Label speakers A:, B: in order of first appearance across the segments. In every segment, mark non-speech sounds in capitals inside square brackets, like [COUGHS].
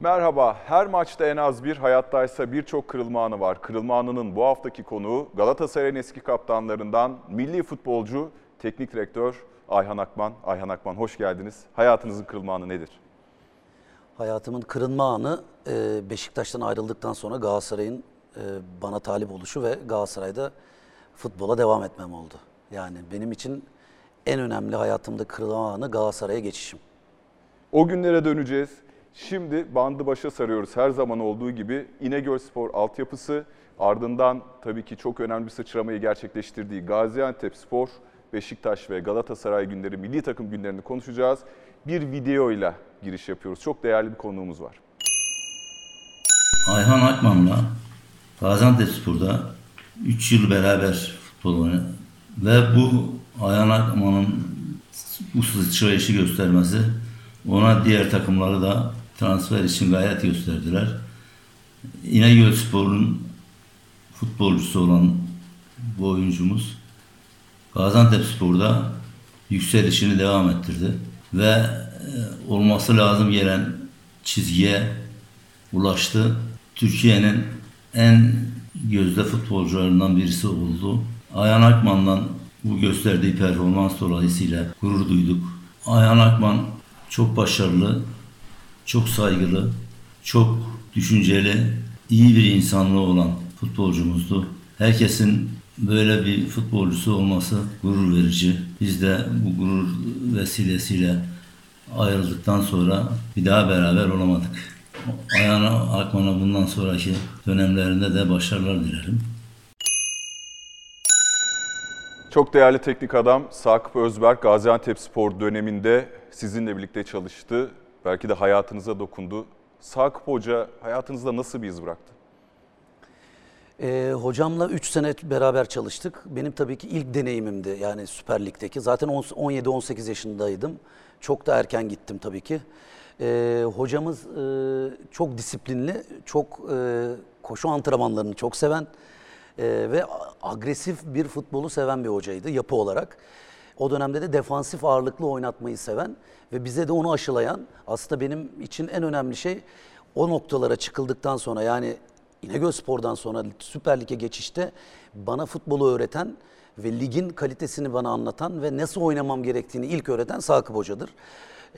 A: Merhaba. Her maçta en az bir, hayattaysa birçok kırılma anı var. Kırılma anının bu haftaki konuğu Galatasaray'ın eski kaptanlarından milli futbolcu, teknik direktör Ayhan Akman. Ayhan Akman hoş geldiniz. Hayatınızın kırılma anı nedir?
B: Hayatımın kırılma anı e, Beşiktaş'tan ayrıldıktan sonra Galatasaray'ın e, bana talip oluşu ve Galatasaray'da futbola devam etmem oldu. Yani benim için en önemli hayatımda kırılma anı Galatasaray'a geçişim.
A: O günlere döneceğiz. Şimdi bandı başa sarıyoruz her zaman olduğu gibi İnegöl Spor altyapısı ardından tabii ki çok önemli bir sıçramayı gerçekleştirdiği Gaziantep Spor, Beşiktaş ve Galatasaray günleri, milli takım günlerini konuşacağız. Bir videoyla giriş yapıyoruz. Çok değerli bir konuğumuz var.
C: Ayhan Akman'la Gaziantepspor'da 3 yıl beraber futbol oynadı. Ve bu Ayhan Akman'ın bu sıçrayışı göstermesi ona diğer takımları da transfer için gayet gösterdiler. İnegöl Spor'un futbolcusu olan bu oyuncumuz Gaziantep Spor'da yükselişini devam ettirdi. Ve e, olması lazım gelen çizgiye ulaştı. Türkiye'nin en gözde futbolcularından birisi oldu. Ayhan Akman'dan bu gösterdiği performans dolayısıyla gurur duyduk. Ayhan Akman çok başarılı, çok saygılı, çok düşünceli, iyi bir insanlığı olan futbolcumuzdu. Herkesin böyle bir futbolcusu olması gurur verici. Biz de bu gurur vesilesiyle ayrıldıktan sonra bir daha beraber olamadık. Ayhan Akman'a bundan sonraki dönemlerinde de başarılar dilerim.
A: Çok değerli teknik adam Sakıp Özberk Gaziantep Spor döneminde sizinle birlikte çalıştı. Belki de hayatınıza dokundu. Sakıp Hoca hayatınızda nasıl bir iz bıraktı?
B: E, hocamla 3 sene beraber çalıştık. Benim tabii ki ilk deneyimimdi yani Süper Lig'deki. Zaten 17-18 yaşındaydım. Çok da erken gittim tabii ki. E, hocamız e, çok disiplinli, çok e, koşu antrenmanlarını çok seven e, ve agresif bir futbolu seven bir hocaydı yapı olarak. O dönemde de defansif ağırlıklı oynatmayı seven ve bize de onu aşılayan aslında benim için en önemli şey o noktalara çıkıldıktan sonra yani İnegöl Spor'dan sonra Süper Lig'e geçişte bana futbolu öğreten ve ligin kalitesini bana anlatan ve nasıl oynamam gerektiğini ilk öğreten Sakıp Hoca'dır.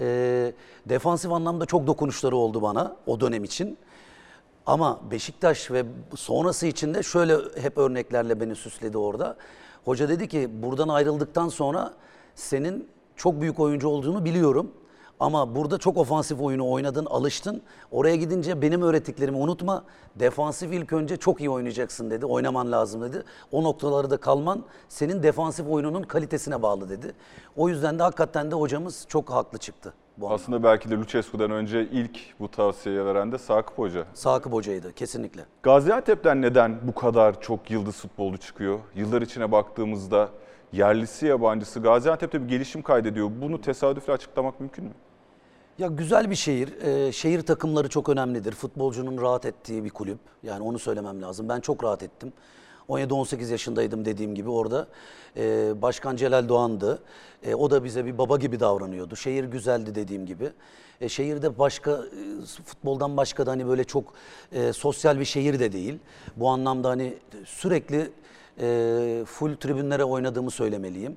B: E, defansif anlamda çok dokunuşları oldu bana o dönem için. Ama Beşiktaş ve sonrası için de şöyle hep örneklerle beni süsledi orada. Hoca dedi ki buradan ayrıldıktan sonra senin çok büyük oyuncu olduğunu biliyorum. Ama burada çok ofansif oyunu oynadın, alıştın. Oraya gidince benim öğrettiklerimi unutma. Defansif ilk önce çok iyi oynayacaksın dedi. Oynaman lazım dedi. O noktaları da kalman senin defansif oyununun kalitesine bağlı dedi. O yüzden de hakikaten de hocamız çok haklı çıktı. Bu
A: Aslında belki de Lucescu'dan önce ilk bu tavsiyeyi veren de Sakıp Hoca.
B: Sakıp Hoca'ydı kesinlikle.
A: Gaziantep'ten neden bu kadar çok yıldız futbolcu çıkıyor? Yıllar içine baktığımızda yerlisi yabancısı Gaziantep'te bir gelişim kaydediyor. Bunu tesadüfle açıklamak mümkün mü?
B: Ya güzel bir şehir. Ee, şehir takımları çok önemlidir. Futbolcunun rahat ettiği bir kulüp. Yani onu söylemem lazım. Ben çok rahat ettim. 17-18 yaşındaydım dediğim gibi orada. Ee, Başkan Celal Doğan'dı. Ee, o da bize bir baba gibi davranıyordu. Şehir güzeldi dediğim gibi. Ee, şehirde başka, e, futboldan başka da hani böyle çok e, sosyal bir şehir de değil. Bu anlamda hani sürekli e, full tribünlere oynadığımı söylemeliyim.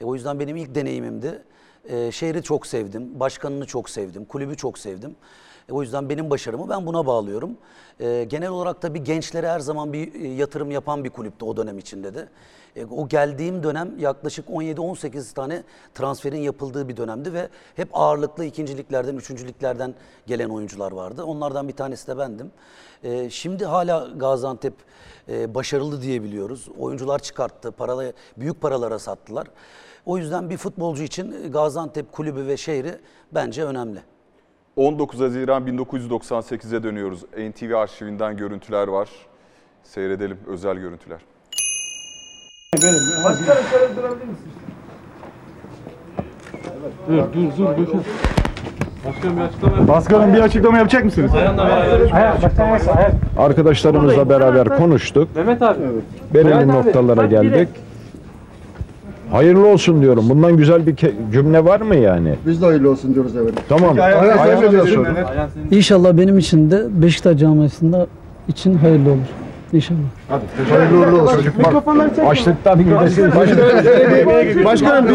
B: E, o yüzden benim ilk deneyimimdi. E, şehri çok sevdim, başkanını çok sevdim, kulübü çok sevdim. O yüzden benim başarımı ben buna bağlıyorum. E, genel olarak da bir gençlere her zaman bir e, yatırım yapan bir kulüptü o dönem içinde de. E, o geldiğim dönem yaklaşık 17-18 tane transferin yapıldığı bir dönemdi ve hep ağırlıklı ikinciliklerden, üçüncülüklerden gelen oyuncular vardı. Onlardan bir tanesi de bendim. E, şimdi hala Gaziantep e, başarılı diyebiliyoruz. Oyuncular çıkarttı, paralı, büyük paralara sattılar. O yüzden bir futbolcu için Gaziantep kulübü ve şehri bence önemli.
A: 19 Haziran 1998'e dönüyoruz. NTV arşivinden görüntüler var. Seyredelim özel görüntüler.
D: Başkanım şöyle durabilir misiniz?
E: Dur dur dur Gökhan. Başkan bir açıklama yap.
F: Başkanım bir açıklama yapacak mısınız? Arkadaşlarımızla beraber konuştuk.
E: Mehmet abi.
F: Belirli noktalara geldik.
D: Hayırlı olsun diyorum. Bundan güzel bir cümle var mı yani?
F: Biz de hayırlı olsun diyoruz efendim.
D: Tamam.
F: Sen ne diyorsun?
G: İnşallah benim için de Beşiktaş camiasında için hayırlı olur. İnşallah.
F: Hayırlı uğurlu olsun.
D: Açlıktan midesi.
F: Başkanım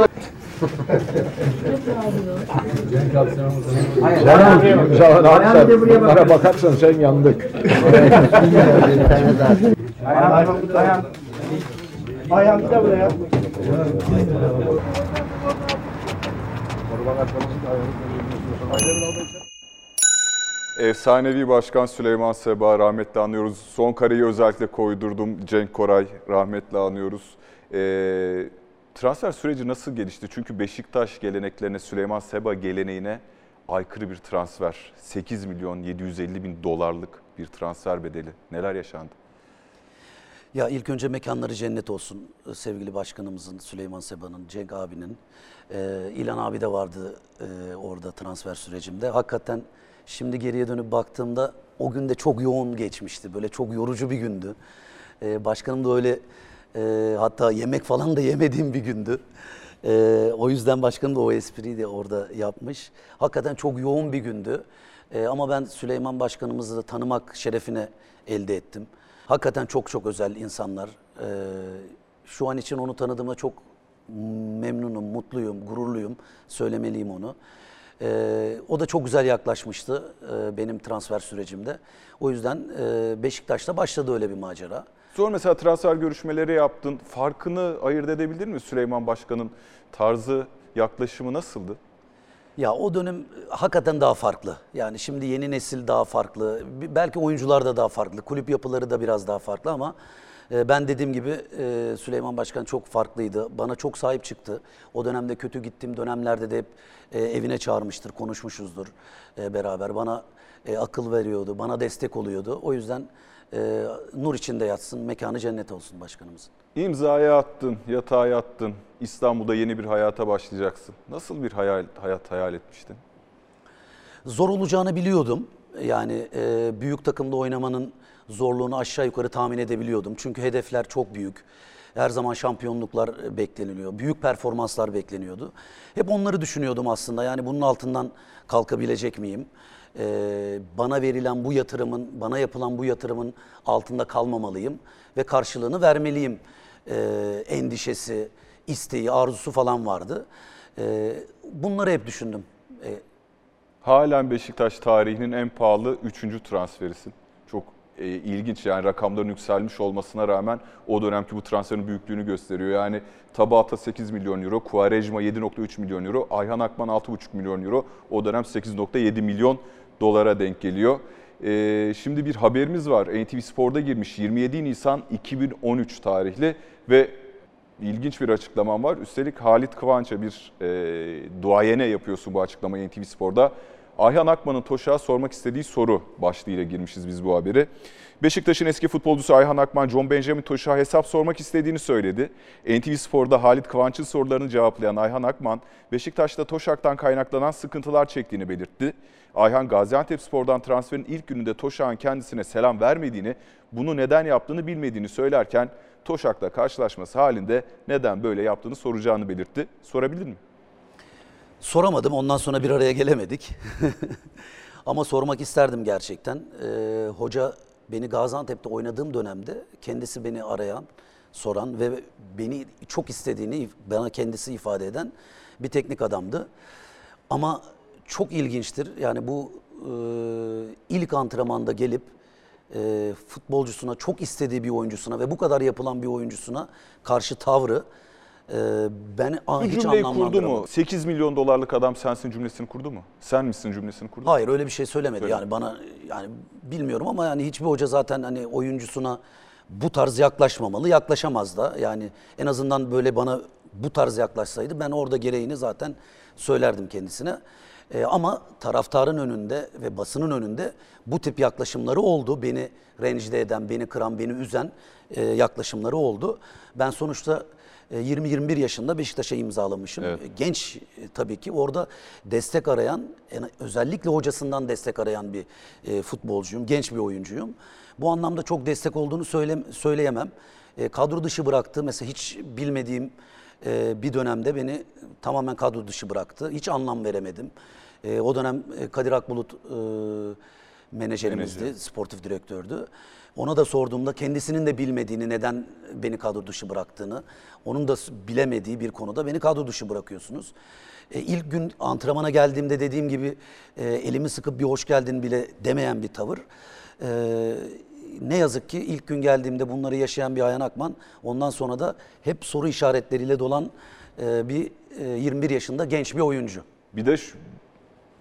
D: Sen imzaları at sen. Bunlara bakarsan sen yandık.
A: Efsanevi Başkan Süleyman Seba rahmetli anıyoruz. Son kareyi özellikle koydurdum. Cenk Koray rahmetli anıyoruz. Ee, transfer süreci nasıl gelişti? Çünkü Beşiktaş geleneklerine, Süleyman Seba geleneğine aykırı bir transfer. 8 milyon 750 bin dolarlık bir transfer bedeli. Neler yaşandı?
B: Ya ilk önce mekanları cennet olsun e, sevgili başkanımızın, Süleyman Seba'nın, Cenk abinin. Ee, İlan abi de vardı e, orada transfer sürecimde. Hakikaten şimdi geriye dönüp baktığımda o gün de çok yoğun geçmişti. Böyle çok yorucu bir gündü. Ee, başkanım da öyle e, hatta yemek falan da [LAUGHS] yemediğim bir gündü. Ee, o yüzden başkanım da o espriyi de orada yapmış. Hakikaten çok yoğun bir gündü. Ee, ama ben Süleyman Başkanımızı da tanımak şerefine elde ettim. Hakikaten çok çok özel insanlar. Ee, şu an için onu tanıdığıma çok memnunum, mutluyum, gururluyum. Söylemeliyim onu. Ee, o da çok güzel yaklaşmıştı e, benim transfer sürecimde. O yüzden e, Beşiktaş'ta başladı öyle bir macera.
A: Sonra mesela transfer görüşmeleri yaptın. Farkını ayırt edebildin mi Süleyman Başkan'ın tarzı, yaklaşımı nasıldı?
B: Ya o dönem e, hakikaten daha farklı. Yani şimdi yeni nesil daha farklı. Belki oyuncular da daha farklı. Kulüp yapıları da biraz daha farklı ama e, ben dediğim gibi e, Süleyman Başkan çok farklıydı. Bana çok sahip çıktı. O dönemde kötü gittiğim dönemlerde de hep evine çağırmıştır, konuşmuşuzdur beraber. Bana akıl veriyordu, bana destek oluyordu. O yüzden e, nur içinde yatsın, mekanı cennet olsun başkanımızın.
A: İmzayı attın, yatağa yattın. İstanbul'da yeni bir hayata başlayacaksın. Nasıl bir hayal, hayat hayal etmiştin?
B: Zor olacağını biliyordum. Yani e, büyük takımda oynamanın zorluğunu aşağı yukarı tahmin edebiliyordum. Çünkü hedefler çok büyük. Her zaman şampiyonluklar bekleniliyor. Büyük performanslar bekleniyordu. Hep onları düşünüyordum aslında. Yani bunun altından kalkabilecek miyim? E, bana verilen bu yatırımın, bana yapılan bu yatırımın altında kalmamalıyım ve karşılığını vermeliyim. E, endişesi, isteği, arzusu falan vardı. E, bunları hep düşündüm. E,
A: Halen Beşiktaş tarihinin en pahalı 3. transferisin. Çok e, ilginç yani rakamların yükselmiş olmasına rağmen o dönemki bu transferin büyüklüğünü gösteriyor. Yani Tabata 8 milyon euro, Quaresma 7.3 milyon euro, Ayhan Akman 6.5 milyon euro. O dönem 8.7 milyon dolara denk geliyor. E, şimdi bir haberimiz var. NTV Spor'da girmiş 27 Nisan 2013 tarihli ve İlginç bir açıklaman var. Üstelik Halit Kıvanç'a bir e, duayene yapıyorsun bu açıklamayı NTV Spor'da. Ayhan Akman'ın Toşak'a sormak istediği soru başlığıyla girmişiz biz bu haberi. Beşiktaş'ın eski futbolcusu Ayhan Akman, John Benjamin Toşak'a hesap sormak istediğini söyledi. NTV Spor'da Halit Kıvanç'ın sorularını cevaplayan Ayhan Akman, Beşiktaş'ta Toşak'tan kaynaklanan sıkıntılar çektiğini belirtti. Ayhan Gaziantep Spor'dan transferin ilk gününde Toşak'ın kendisine selam vermediğini, bunu neden yaptığını bilmediğini söylerken Toşak'la karşılaşması halinde neden böyle yaptığını soracağını belirtti. Sorabilir mi?
B: Soramadım. Ondan sonra bir araya gelemedik. [LAUGHS] Ama sormak isterdim gerçekten. Ee, hoca beni Gaziantep'te oynadığım dönemde kendisi beni arayan, soran ve beni çok istediğini bana kendisi ifade eden bir teknik adamdı. Ama çok ilginçtir. Yani bu e, ilk antrenmanda gelip e, futbolcusuna, çok istediği bir oyuncusuna ve bu kadar yapılan bir oyuncusuna karşı tavrı e, ben
A: Bu
B: hiç
A: cümleyi kurdu
B: anlamlandıramadım.
A: mu? 8 milyon dolarlık adam sensin cümlesini kurdu mu? Sen misin cümlesini kurdu mu?
B: Hayır öyle bir şey söylemedi.
A: Söyle.
B: Yani bana yani bilmiyorum ama yani hiçbir hoca zaten hani oyuncusuna bu tarz yaklaşmamalı, yaklaşamaz da. Yani en azından böyle bana bu tarz yaklaşsaydı ben orada gereğini zaten söylerdim kendisine. Ee, ama taraftarın önünde ve basının önünde bu tip yaklaşımları oldu. Beni rencide eden, beni kıran, beni üzen e, yaklaşımları oldu. Ben sonuçta 20-21 yaşında Beşiktaş'a imzalamışım.
A: Evet.
B: E, Genç e, tabii ki orada destek arayan, özellikle hocasından destek arayan bir e, futbolcuyum, genç bir oyuncuyum. Bu anlamda çok destek olduğunu söyle, söyleyemem. E, kadro dışı bıraktı. Mesela hiç bilmediğim e, bir dönemde beni tamamen kadro dışı bıraktı. Hiç anlam veremedim. E, o dönem e, Kadir Akbulut e, menajerimizdi,
A: Menajer.
B: sportif direktördü. Ona da sorduğumda kendisinin de bilmediğini, neden beni kadro dışı bıraktığını, onun da bilemediği bir konuda beni kadro dışı bırakıyorsunuz. E, ilk gün antrenmana geldiğimde dediğim gibi e, elimi sıkıp bir hoş geldin bile demeyen bir tavır. E, ne yazık ki ilk gün geldiğimde bunları yaşayan bir Ayhan Akman, ondan sonra da hep soru işaretleriyle dolan e, bir e, 21 yaşında genç bir oyuncu.
A: Bir de şu,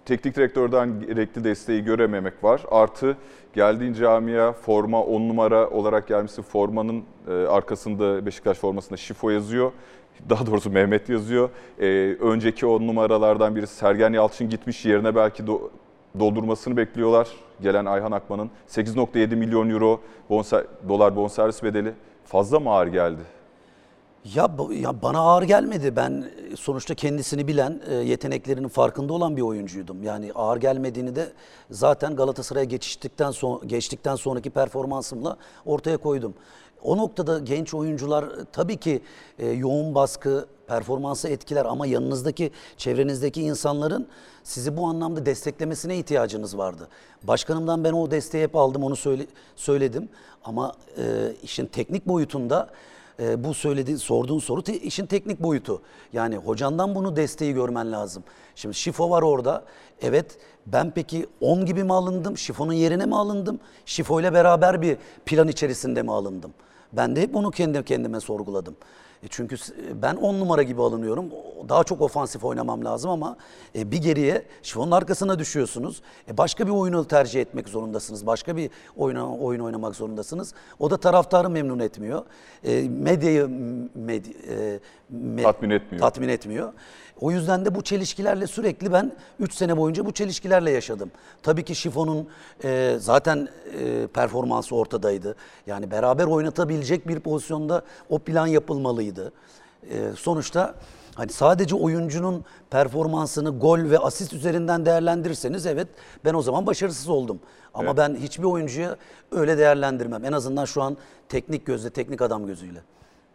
A: teknik direktörden gerekli desteği görememek var. Artı geldiğin camia forma 10 numara olarak gelmişsin. Formanın e, arkasında Beşiktaş formasında Şifo yazıyor. [LAUGHS] Daha doğrusu Mehmet yazıyor. E, önceki 10 numaralardan biri Sergen Yalçın gitmiş. Yerine belki do- doldurmasını bekliyorlar. Gelen Ayhan Akman'ın 8.7 milyon euro bonser- dolar bonservis bedeli fazla mı ağır geldi?
B: Ya, ya bana ağır gelmedi. Ben e, sonuçta kendisini bilen, e, yeteneklerinin farkında olan bir oyuncuydum. Yani ağır gelmediğini de zaten Galatasaray'a geçiştikten son geçtikten sonraki performansımla ortaya koydum. O noktada genç oyuncular e, tabii ki e, yoğun baskı performansı etkiler ama yanınızdaki, çevrenizdeki insanların sizi bu anlamda desteklemesine ihtiyacınız vardı. Başkanımdan ben o desteği hep aldım, onu söyle, söyledim. Ama e, işin teknik boyutunda e, bu söylediğin, sorduğun soru te- işin teknik boyutu. Yani hocandan bunu desteği görmen lazım. Şimdi Şifo var orada. Evet ben peki 10 gibi mi alındım? Şifo'nun yerine mi alındım? Şifo ile beraber bir plan içerisinde mi alındım? Ben de hep bunu kendi kendime sorguladım. E çünkü ben 10 numara gibi alınıyorum. Daha çok ofansif oynamam lazım ama e, bir geriye şifonun arkasına düşüyorsunuz. E, başka bir oyunu tercih etmek zorundasınız. Başka bir oyuna, oyun oynamak zorundasınız. O da taraftarı memnun etmiyor. E, medyayı medya, e, me-
A: Tatmin etmiyor.
B: tatmin etmiyor. O yüzden de bu çelişkilerle sürekli ben 3 sene boyunca bu çelişkilerle yaşadım. Tabii ki Şifon'un e, zaten e, performansı ortadaydı. Yani beraber oynatabilecek bir pozisyonda o plan yapılmalıydı. E, sonuçta hani sadece oyuncunun performansını gol ve asist üzerinden değerlendirirseniz evet ben o zaman başarısız oldum. Ama
A: Evet.
B: ben hiçbir oyuncuya öyle değerlendirmem. En azından şu an teknik gözle, teknik adam gözüyle.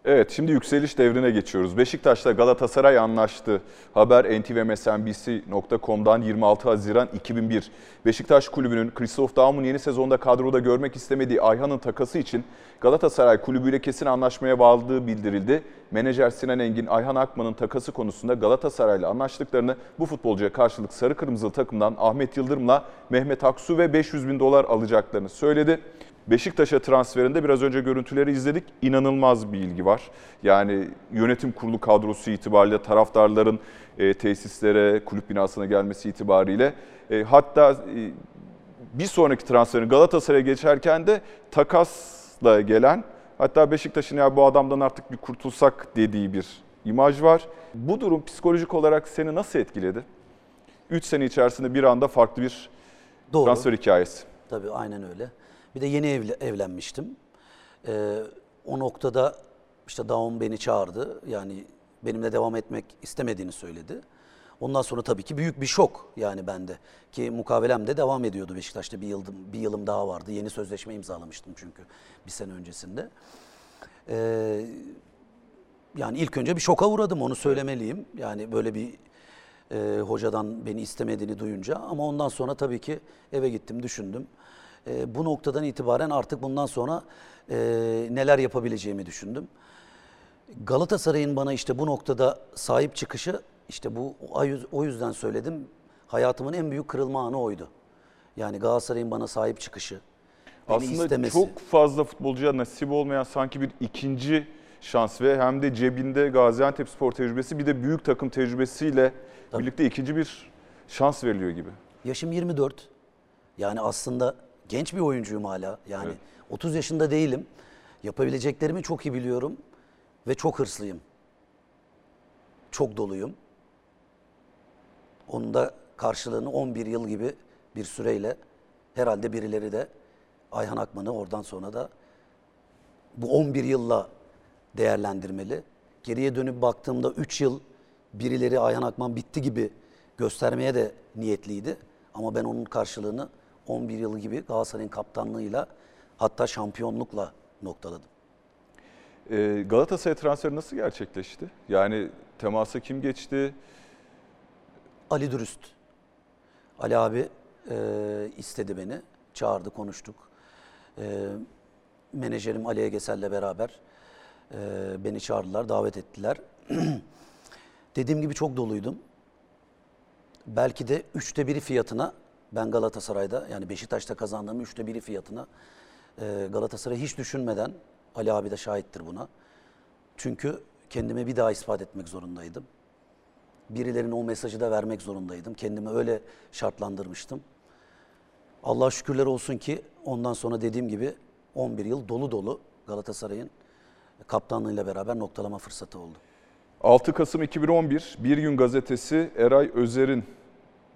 A: Evet şimdi yükseliş devrine geçiyoruz. Beşiktaş'ta Galatasaray anlaştı. Haber ntvmsnbc.com'dan 26 Haziran 2001. Beşiktaş Kulübü'nün Christoph Daum'un yeni sezonda kadroda görmek istemediği Ayhan'ın takası için Galatasaray Kulübü'yle kesin anlaşmaya bağladığı bildirildi. Menajer Sinan Engin, Ayhan Akman'ın takası konusunda Galatasaray'la anlaştıklarını bu futbolcuya karşılık sarı kırmızılı takımdan Ahmet Yıldırım'la Mehmet Aksu ve 500 bin dolar alacaklarını söyledi. Beşiktaş'a transferinde biraz önce görüntüleri izledik. İnanılmaz bir ilgi var. Yani yönetim kurulu kadrosu itibariyle taraftarların e, tesislere, kulüp binasına gelmesi itibariyle e, hatta e, bir sonraki transferin Galatasaray'a geçerken de takasla gelen hatta Beşiktaş'ın ya bu adamdan artık bir kurtulsak dediği bir imaj var. Bu durum psikolojik olarak seni nasıl etkiledi? 3 sene içerisinde bir anda farklı bir
B: Doğru.
A: transfer hikayesi.
B: Tabii aynen öyle. Bir de yeni evle- evlenmiştim. Ee, o noktada işte Daum beni çağırdı. Yani benimle devam etmek istemediğini söyledi. Ondan sonra tabii ki büyük bir şok yani bende. Ki mukavelem de devam ediyordu Beşiktaş'ta bir yılım, bir yılım daha vardı. Yeni sözleşme imzalamıştım çünkü bir sene öncesinde. Ee, yani ilk önce bir şoka uğradım onu söylemeliyim. Yani böyle bir e, hocadan beni istemediğini duyunca ama ondan sonra tabii ki eve gittim düşündüm. E, bu noktadan itibaren artık bundan sonra e, neler yapabileceğimi düşündüm. Galatasaray'ın bana işte bu noktada sahip çıkışı işte bu o yüz- o yüzden söyledim. Hayatımın en büyük kırılma anı oydu. Yani Galatasaray'ın bana sahip çıkışı.
A: Aslında
B: istemesi.
A: çok fazla futbolcuya nasip olmayan sanki bir ikinci şans ve hem de cebinde Gaziantep spor tecrübesi bir de büyük takım tecrübesiyle birlikte ikinci bir şans veriliyor gibi.
B: Yaşım 24. Yani aslında genç bir oyuncuyum hala. Yani
A: Evet.
B: 30 yaşında değilim. Yapabileceklerimi çok iyi biliyorum ve çok hırslıyım. Çok doluyum. Onun da karşılığını 11 yıl gibi bir süreyle herhalde birileri de Ayhan Akman'ı oradan sonra da bu 11 yılla değerlendirmeli. Geriye dönüp baktığımda 3 yıl birileri Ayhan Akman bitti gibi göstermeye de niyetliydi. Ama ben onun karşılığını 11 yıl gibi Galatasaray'ın kaptanlığıyla hatta şampiyonlukla noktaladım.
A: Ee, Galatasaray transferi nasıl gerçekleşti? Yani temasa kim geçti?
B: Ali Dürüst. Ali abi e, istedi beni. Çağırdı, konuştuk. E, menajerim Ali Egesel'le beraber e, beni çağırdılar, davet ettiler. [CLEARS THROAT] Dediğim gibi çok doluydum. Belki de üçte biri fiyatına ben Galatasaray'da yani Beşiktaş'ta kazandığım üçte biri fiyatına e, Galatasaray'ı hiç düşünmeden Ali abi de şahittir buna. Çünkü kendime bir daha ispat etmek zorundaydım. Birilerine o mesajı da vermek zorundaydım. Kendimi öyle şartlandırmıştım. Allah şükürler olsun ki ondan sonra dediğim gibi 11 yıl dolu dolu Galatasaray'ın kaptanlığıyla beraber noktalama fırsatı oldu.
A: 6 Kasım 2011 Bir Gün Gazetesi Eray Özer'in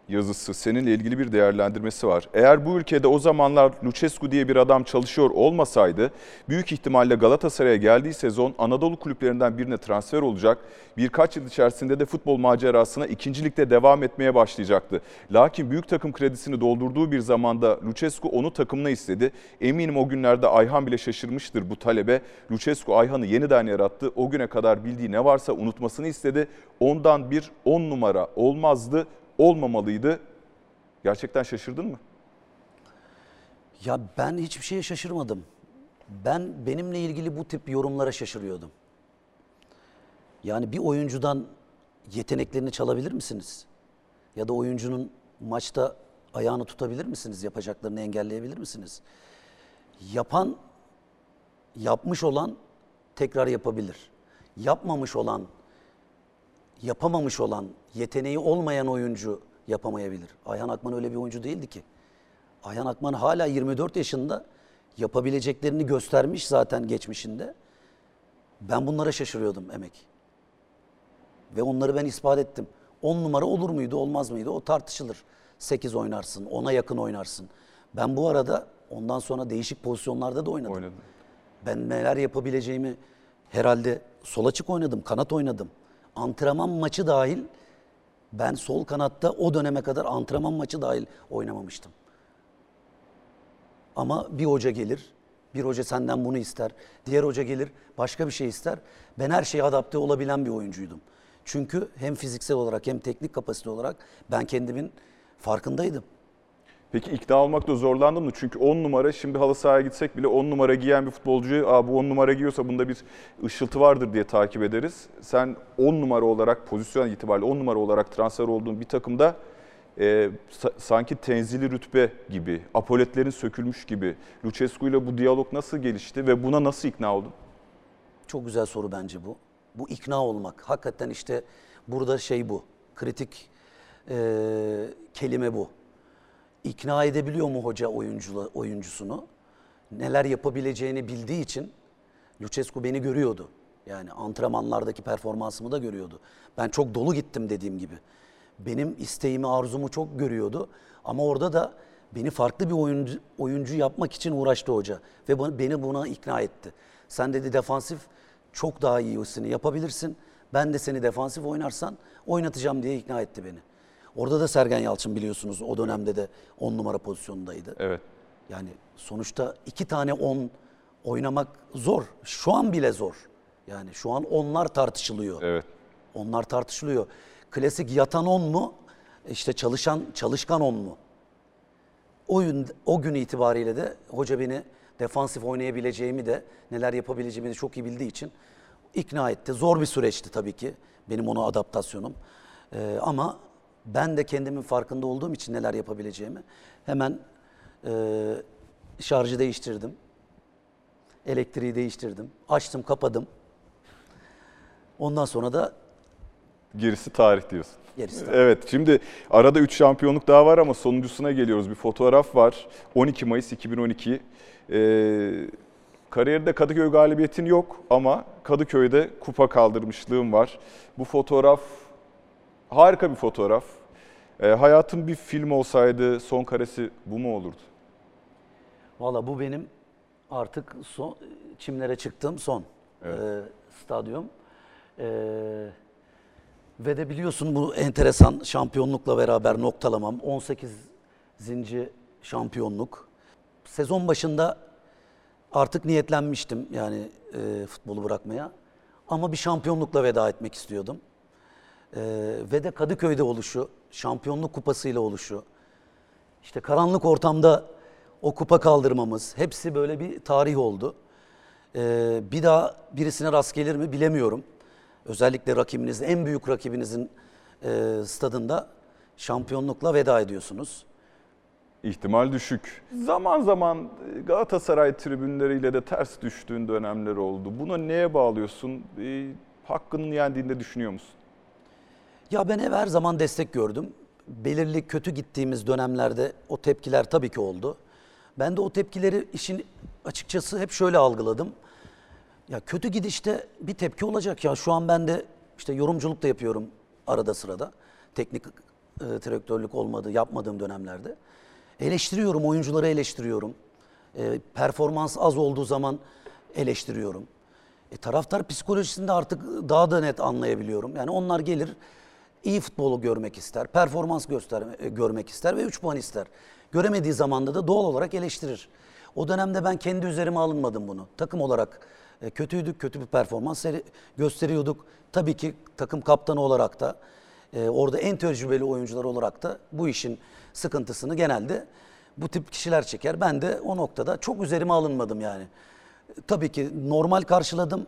A: yazısı seninle ilgili bir değerlendirmesi var. Eğer bu ülkede o zamanlar Lucescu diye bir adam çalışıyor olmasaydı büyük ihtimalle Galatasaray'a geldiği sezon Anadolu kulüplerinden birine transfer olacak. Birkaç yıl içerisinde de futbol macerasına ikincilikte devam etmeye başlayacaktı. Lakin büyük takım kredisini doldurduğu bir zamanda Lucescu onu takımına istedi. Eminim o günlerde Ayhan bile şaşırmıştır bu talebe. Lucescu Ayhan'ı yeniden yarattı. O güne kadar bildiği ne varsa unutmasını istedi. Ondan bir 10 numara olmazdı olmamalıydı. Gerçekten şaşırdın mı?
B: Ya ben hiçbir şeye şaşırmadım. Ben benimle ilgili bu tip yorumlara şaşırıyordum. Yani bir oyuncudan yeteneklerini çalabilir misiniz? Ya da oyuncunun maçta ayağını tutabilir misiniz? Yapacaklarını engelleyebilir misiniz? Yapan, yapmış olan tekrar yapabilir. Yapmamış olan, yapamamış olan, yeteneği olmayan oyuncu yapamayabilir. Ayhan Akman öyle bir oyuncu değildi ki. Ayhan Akman hala 24 yaşında yapabileceklerini göstermiş zaten geçmişinde. Ben bunlara şaşırıyordum emek. Ve onları ben ispat ettim. 10 numara olur muydu olmaz mıydı o tartışılır. 8 oynarsın, 10'a yakın oynarsın. Ben bu arada ondan sonra değişik pozisyonlarda da oynadım.
A: Oynadın.
B: Ben neler yapabileceğimi herhalde sol açık oynadım, kanat oynadım. Antrenman maçı dahil ben sol kanatta o döneme kadar antrenman maçı dahil oynamamıştım. Ama bir hoca gelir, bir hoca senden bunu ister, diğer hoca gelir başka bir şey ister. Ben her şeye adapte olabilen bir oyuncuydum. Çünkü hem fiziksel olarak hem teknik kapasite olarak ben kendimin farkındaydım.
A: Peki ikna olmakta zorlandın mı? Çünkü 10 numara şimdi halı sahaya gitsek bile 10 numara giyen bir futbolcuyu Aa, bu 10 numara giyiyorsa bunda bir ışıltı vardır diye takip ederiz. Sen 10 numara olarak pozisyon itibariyle 10 numara olarak transfer olduğun bir takımda e, sa- sanki tenzili rütbe gibi, apoletlerin sökülmüş gibi. Lucescu ile bu diyalog nasıl gelişti ve buna nasıl ikna oldun?
B: Çok güzel soru bence bu. Bu ikna olmak. Hakikaten işte burada şey bu. Kritik e, kelime bu. İkna edebiliyor mu hoca oyuncula, oyuncusunu? Neler yapabileceğini bildiği için Lucescu beni görüyordu. Yani antrenmanlardaki performansımı da görüyordu. Ben çok dolu gittim dediğim gibi. Benim isteğimi, arzumu çok görüyordu. Ama orada da beni farklı bir oyuncu, oyuncu yapmak için uğraştı hoca. Ve beni buna ikna etti. Sen dedi defansif çok daha iyisini yapabilirsin. Ben de seni defansif oynarsan oynatacağım diye ikna etti beni. Orada da Sergen Yalçın biliyorsunuz o dönemde de 10 numara pozisyonundaydı.
A: Evet.
B: Yani sonuçta iki tane 10 oynamak zor. Şu an bile zor. Yani şu an onlar tartışılıyor.
A: Evet.
B: Onlar tartışılıyor. Klasik yatan 10 mu? İşte çalışan çalışkan 10 mu? O gün, o gün itibariyle de hoca beni defansif oynayabileceğimi de neler yapabileceğimi de çok iyi bildiği için ikna etti. Zor bir süreçti tabii ki benim ona adaptasyonum. Ee, ama ben de kendimin farkında olduğum için neler yapabileceğimi hemen e, şarjı değiştirdim. Elektriği değiştirdim. Açtım, kapadım. Ondan sonra da
A: Gerisi tarih diyorsun.
B: gerisi.
A: Evet şimdi arada 3 şampiyonluk daha var ama sonuncusuna geliyoruz. Bir fotoğraf var. 12 Mayıs 2012. Ee, kariyerde Kadıköy galibiyetin yok ama Kadıköy'de kupa kaldırmışlığım var. Bu fotoğraf harika bir fotoğraf. Ee, hayatın bir film olsaydı son karesi bu mu olurdu?
B: Valla bu benim artık son, çimlere çıktığım son e, stadyum. E, ve de biliyorsun bu enteresan şampiyonlukla beraber noktalamam. 18. şampiyonluk. Sezon başında Artık niyetlenmiştim yani e, futbolu bırakmaya. Ama bir şampiyonlukla veda etmek istiyordum. E, ve de Kadıköy'de oluşu, şampiyonluk kupasıyla oluşu, işte karanlık ortamda o kupa kaldırmamız, hepsi böyle bir tarih oldu. E, bir daha birisine rast gelir mi bilemiyorum. Özellikle rakibiniz, en büyük rakibinizin e, stadında şampiyonlukla veda ediyorsunuz.
A: İhtimal düşük. Zaman zaman Galatasaray tribünleriyle de ters düştüğün dönemler oldu. Buna neye bağlıyorsun? E, hakkının yendiğinde düşünüyor musun?
B: Ya ben hep her zaman destek gördüm. Belirli kötü gittiğimiz dönemlerde o tepkiler tabii ki oldu. Ben de o tepkileri işin açıkçası hep şöyle algıladım. Ya kötü gidişte bir tepki olacak ya. Şu an ben de işte yorumculuk da yapıyorum arada sırada. Teknik e, direktörlük olmadı, yapmadığım dönemlerde. Eleştiriyorum, oyuncuları eleştiriyorum. E, performans az olduğu zaman eleştiriyorum. E, taraftar psikolojisinde artık daha da net anlayabiliyorum. Yani onlar gelir iyi futbolu görmek ister, performans göster e, görmek ister ve 3 puan ister. Göremediği zamanda da doğal olarak eleştirir. O dönemde ben kendi üzerime alınmadım bunu. Takım olarak e, kötüydük, kötü bir performans gösteriyorduk. Tabii ki takım kaptanı olarak da e, orada en tecrübeli oyuncular olarak da bu işin sıkıntısını genelde bu tip kişiler çeker. Ben de o noktada çok üzerime alınmadım yani. Tabii ki normal karşıladım,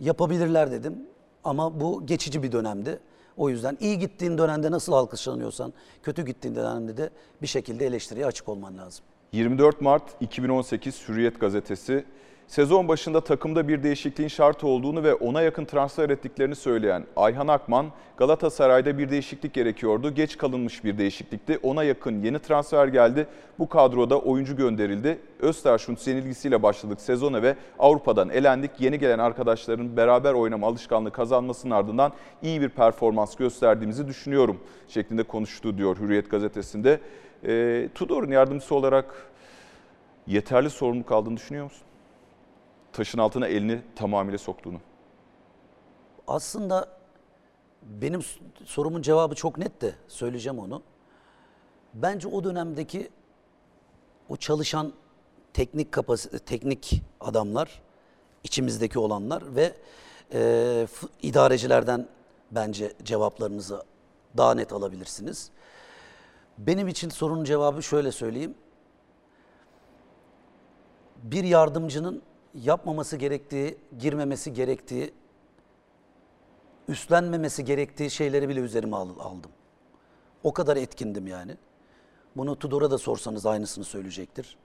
B: yapabilirler dedim ama bu geçici bir dönemdi. O yüzden iyi gittiğin dönemde nasıl alkışlanıyorsan, kötü gittiğin dönemde de bir şekilde eleştiriye açık olman lazım.
A: 24 Mart 2018 Hürriyet gazetesi sezon başında takımda bir değişikliğin şart olduğunu ve ona yakın transfer ettiklerini söyleyen Ayhan Akman, Galatasaray'da bir değişiklik gerekiyordu. Geç kalınmış bir değişiklikti. Ona yakın yeni transfer geldi. Bu kadroda oyuncu gönderildi. Östersunds yenilgisiyle başladık sezona ve Avrupa'dan elendik. Yeni gelen arkadaşların beraber oynama alışkanlığı kazanmasının ardından iyi bir performans gösterdiğimizi düşünüyorum şeklinde konuştu diyor Hürriyet gazetesinde. E, Tudor'un yardımcısı olarak yeterli sorumluluk aldığını düşünüyor musun? Taşın altına elini tamamıyla soktuğunu.
B: Aslında benim sorumun cevabı çok net de söyleyeceğim onu. Bence o dönemdeki o çalışan teknik kapasite, teknik adamlar, içimizdeki olanlar ve e, idarecilerden bence cevaplarınızı daha net alabilirsiniz. Benim için sorunun cevabı şöyle söyleyeyim. Bir yardımcının yapmaması gerektiği, girmemesi gerektiği üstlenmemesi gerektiği şeyleri bile üzerime al- aldım. O kadar etkindim yani. Bunu Tudor'a da sorsanız aynısını söyleyecektir.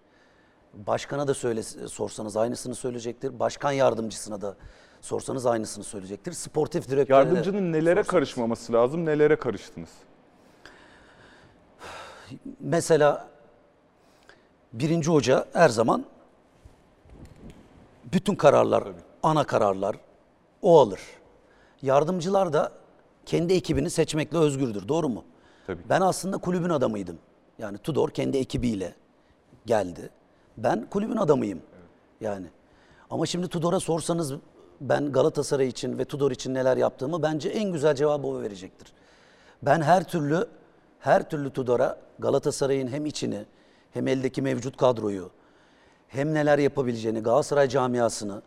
B: Başkana da söyle, sorsanız aynısını söyleyecektir. Başkan yardımcısına da sorsanız aynısını söyleyecektir. Sportif direktöre de
A: Yardımcının nelere
B: sorsanız.
A: karışmaması lazım, nelere karıştınız?
B: Mesela birinci hoca her zaman bütün kararlar, ana kararlar o alır. Yardımcılar da kendi ekibini seçmekle özgürdür. Doğru mu?
A: Tabii.
B: Ben aslında kulübün adamıydım. Yani Tudor kendi ekibiyle geldi. Ben kulübün adamıyım. Yani. Ama şimdi Tudor'a sorsanız ben Galatasaray için ve Tudor için neler yaptığımı bence en güzel cevabı o verecektir. Ben her türlü her türlü Tudor'a Galatasaray'ın hem içini hem eldeki mevcut kadroyu hem neler yapabileceğini Galatasaray camiasını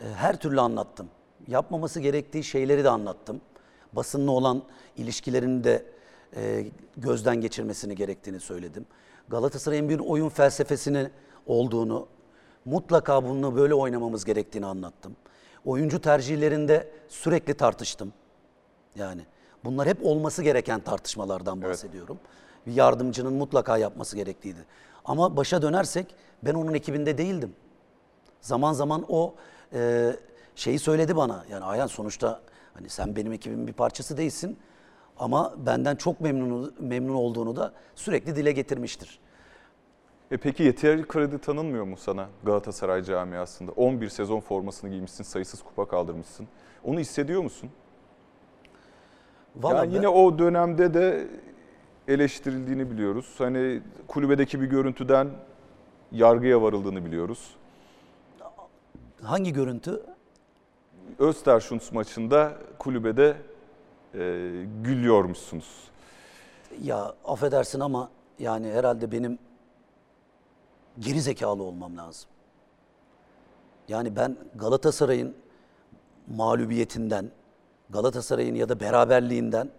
B: e, her türlü anlattım. Yapmaması gerektiği şeyleri de anlattım. Basınla olan ilişkilerini de e, gözden geçirmesini gerektiğini söyledim. Galatasaray'ın bir oyun felsefesini olduğunu, mutlaka bunu böyle oynamamız gerektiğini anlattım. Oyuncu tercihlerinde sürekli tartıştım. Yani bunlar hep olması gereken tartışmalardan bahsediyorum. Bir yardımcının mutlaka yapması gerektiğiydi. Ama başa dönersek ben onun ekibinde değildim. Zaman zaman o e, şeyi söyledi bana. Yani Ayhan sonuçta hani sen benim ekibimin bir parçası değilsin. Ama benden çok memnun memnun olduğunu da sürekli dile getirmiştir.
A: E peki yeterli kredi tanınmıyor mu sana Galatasaray camiasında? 11 sezon formasını giymişsin, sayısız kupa kaldırmışsın. Onu hissediyor musun?
B: Vallahi
A: yani
B: ben-
A: yine o dönemde de eleştirildiğini biliyoruz. Hani kulübedeki bir görüntüden yargıya varıldığını biliyoruz.
B: hangi görüntü?
A: Östersunds maçında kulübede e, gülüyormuşsunuz.
B: Ya affedersin ama yani herhalde benim geri zekalı olmam lazım. Yani ben Galatasaray'ın mağlubiyetinden, Galatasaray'ın ya da beraberliğinden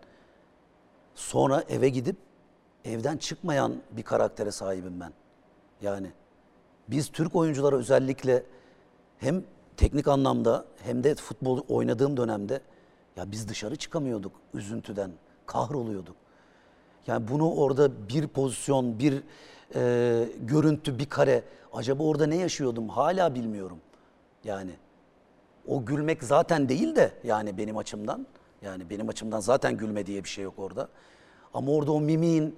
B: sonra eve gidip evden çıkmayan bir karaktere sahibim ben. Yani biz Türk oyunculara özellikle hem teknik anlamda hem de futbol oynadığım dönemde ya biz dışarı çıkamıyorduk üzüntüden, kahroluyorduk. Yani bunu orada bir pozisyon, bir e, görüntü, bir kare acaba orada ne yaşıyordum hala bilmiyorum. Yani o gülmek zaten değil de yani benim açımdan yani benim açımdan zaten gülme diye bir şey yok orada. Ama orada o mimiğin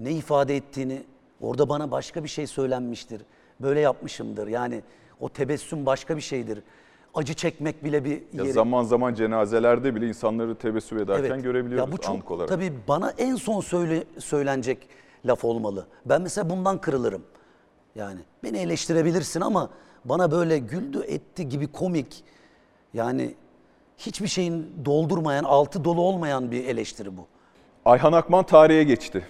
B: ne ifade ettiğini orada bana başka bir şey söylenmiştir. Böyle yapmışımdır. Yani o tebessüm başka bir şeydir. Acı çekmek bile bir
A: Ya
B: yeri.
A: zaman zaman cenazelerde bile insanları tebessüm ederken görebiliyoruz
B: Ya bu çok
A: anlık olarak.
B: tabii bana en son söyle, söylenecek laf olmalı. Ben mesela bundan kırılırım. Yani beni eleştirebilirsin ama bana böyle güldü etti gibi komik yani hiçbir şeyin doldurmayan, altı dolu olmayan bir eleştiri bu.
A: Ayhan Akman tarihe geçti.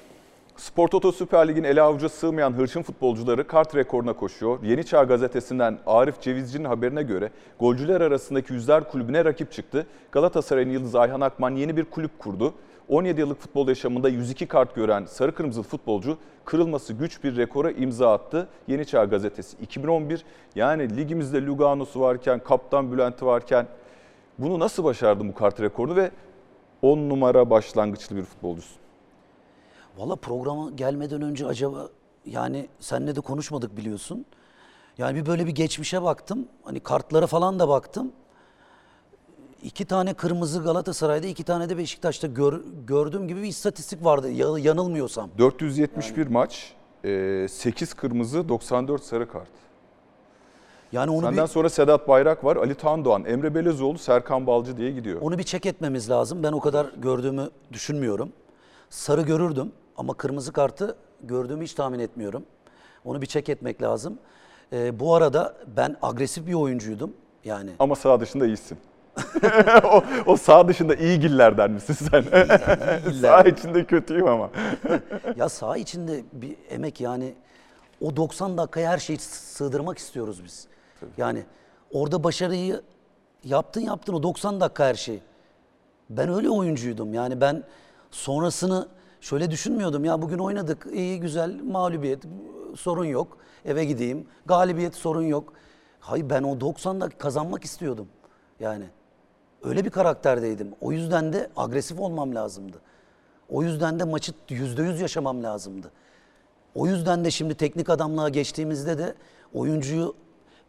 A: Spor Toto Süper Lig'in ele avuca sığmayan hırçın futbolcuları kart rekoruna koşuyor. Yeni Çağ gazetesinden Arif Cevizci'nin haberine göre golcüler arasındaki yüzler kulübüne rakip çıktı. Galatasaray'ın yıldızı Ayhan Akman yeni bir kulüp kurdu. 17 yıllık futbol yaşamında 102 kart gören sarı kırmızılı futbolcu kırılması güç bir rekora imza attı. Yeni Çağ gazetesi 2011 yani ligimizde Lugano'su varken, Kaptan Bülent'i varken bunu nasıl başardın bu kart rekorunu ve 10 numara başlangıçlı bir futbolcusun?
B: Valla programa gelmeden önce acaba yani seninle de konuşmadık biliyorsun. Yani bir böyle bir geçmişe baktım. Hani kartlara falan da baktım. İki tane kırmızı Galatasaray'da, iki tane de Beşiktaş'ta gör- gördüğüm gibi bir istatistik vardı ya- yanılmıyorsam.
A: 471 maç, 8 kırmızı, 94 sarı kart.
B: Yani onu
A: Senden
B: bir,
A: sonra Sedat Bayrak var, Ali Tandoğan, Emre Belezoğlu, Serkan Balcı diye gidiyor.
B: onu bir çek etmemiz lazım. Ben o kadar gördüğümü düşünmüyorum. Sarı görürdüm ama kırmızı kartı gördüğümü hiç tahmin etmiyorum. Onu bir çek etmek lazım. Ee, bu arada ben agresif bir oyuncuydum. Yani
A: Ama sağ dışında iyisin. [LAUGHS] o, o sağ dışında iyi gillerden misin sen? [LAUGHS] sağ içinde kötüyüm ama. [LAUGHS]
B: Ya saha içinde bir emek yani o 90 dakikaya her şeyi sığdırmak istiyoruz biz. Yani orada başarıyı yaptın yaptın o 90 dakika her şey. Ben öyle oyuncuydum yani ben sonrasını şöyle düşünmüyordum ya bugün oynadık iyi güzel mağlubiyet sorun yok eve gideyim galibiyet sorun yok. Hayır ben o 90 dakika kazanmak istiyordum yani öyle bir karakterdeydim o yüzden de agresif olmam lazımdı. O yüzden de maçı yüzde yüz yaşamam lazımdı. O yüzden de şimdi teknik adamlığa geçtiğimizde de oyuncuyu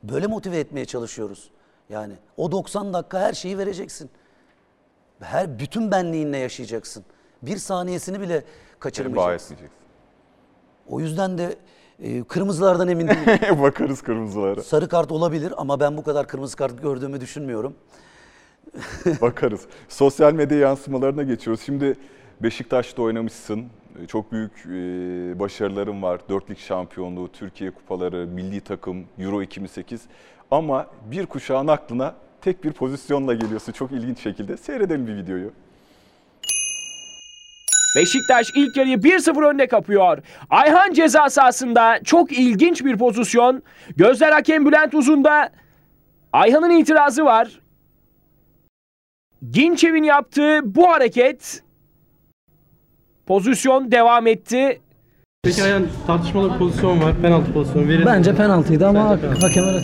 B: böyle motive etmeye çalışıyoruz. Yani o 90 dakika her şeyi vereceksin. Her bütün benliğinle yaşayacaksın. Bir saniyesini bile kaçırmayacaksın. O yüzden de e, kırmızılardan emin değilim. [LAUGHS]
A: Bakarız kırmızılara.
B: Sarı kart olabilir ama ben bu kadar kırmızı kart gördüğümü düşünmüyorum.
A: Bakarız. Sosyal medya yansımalarına geçiyoruz. Şimdi Beşiktaş'ta oynamışsın. Çok büyük e, başarıların var. Dörtlük şampiyonluğu, Türkiye kupaları, milli takım, Euro 2008. Ama bir kuşağın aklına tek bir pozisyonla geliyorsun çok ilginç şekilde. Seyredelim bir videoyu.
H: Beşiktaş ilk yarıyı 1-0 önde kapıyor. Ayhan ceza sahasında çok ilginç bir pozisyon. Gözler hakem Bülent Uzun'da. Ayhan'ın itirazı var. Ginçev'in yaptığı bu hareket pozisyon devam etti.
E: Peki Ayhan tartışmalı bir pozisyon var. Penaltı pozisyonu verin.
G: Bence penaltıydı ama hakem öyle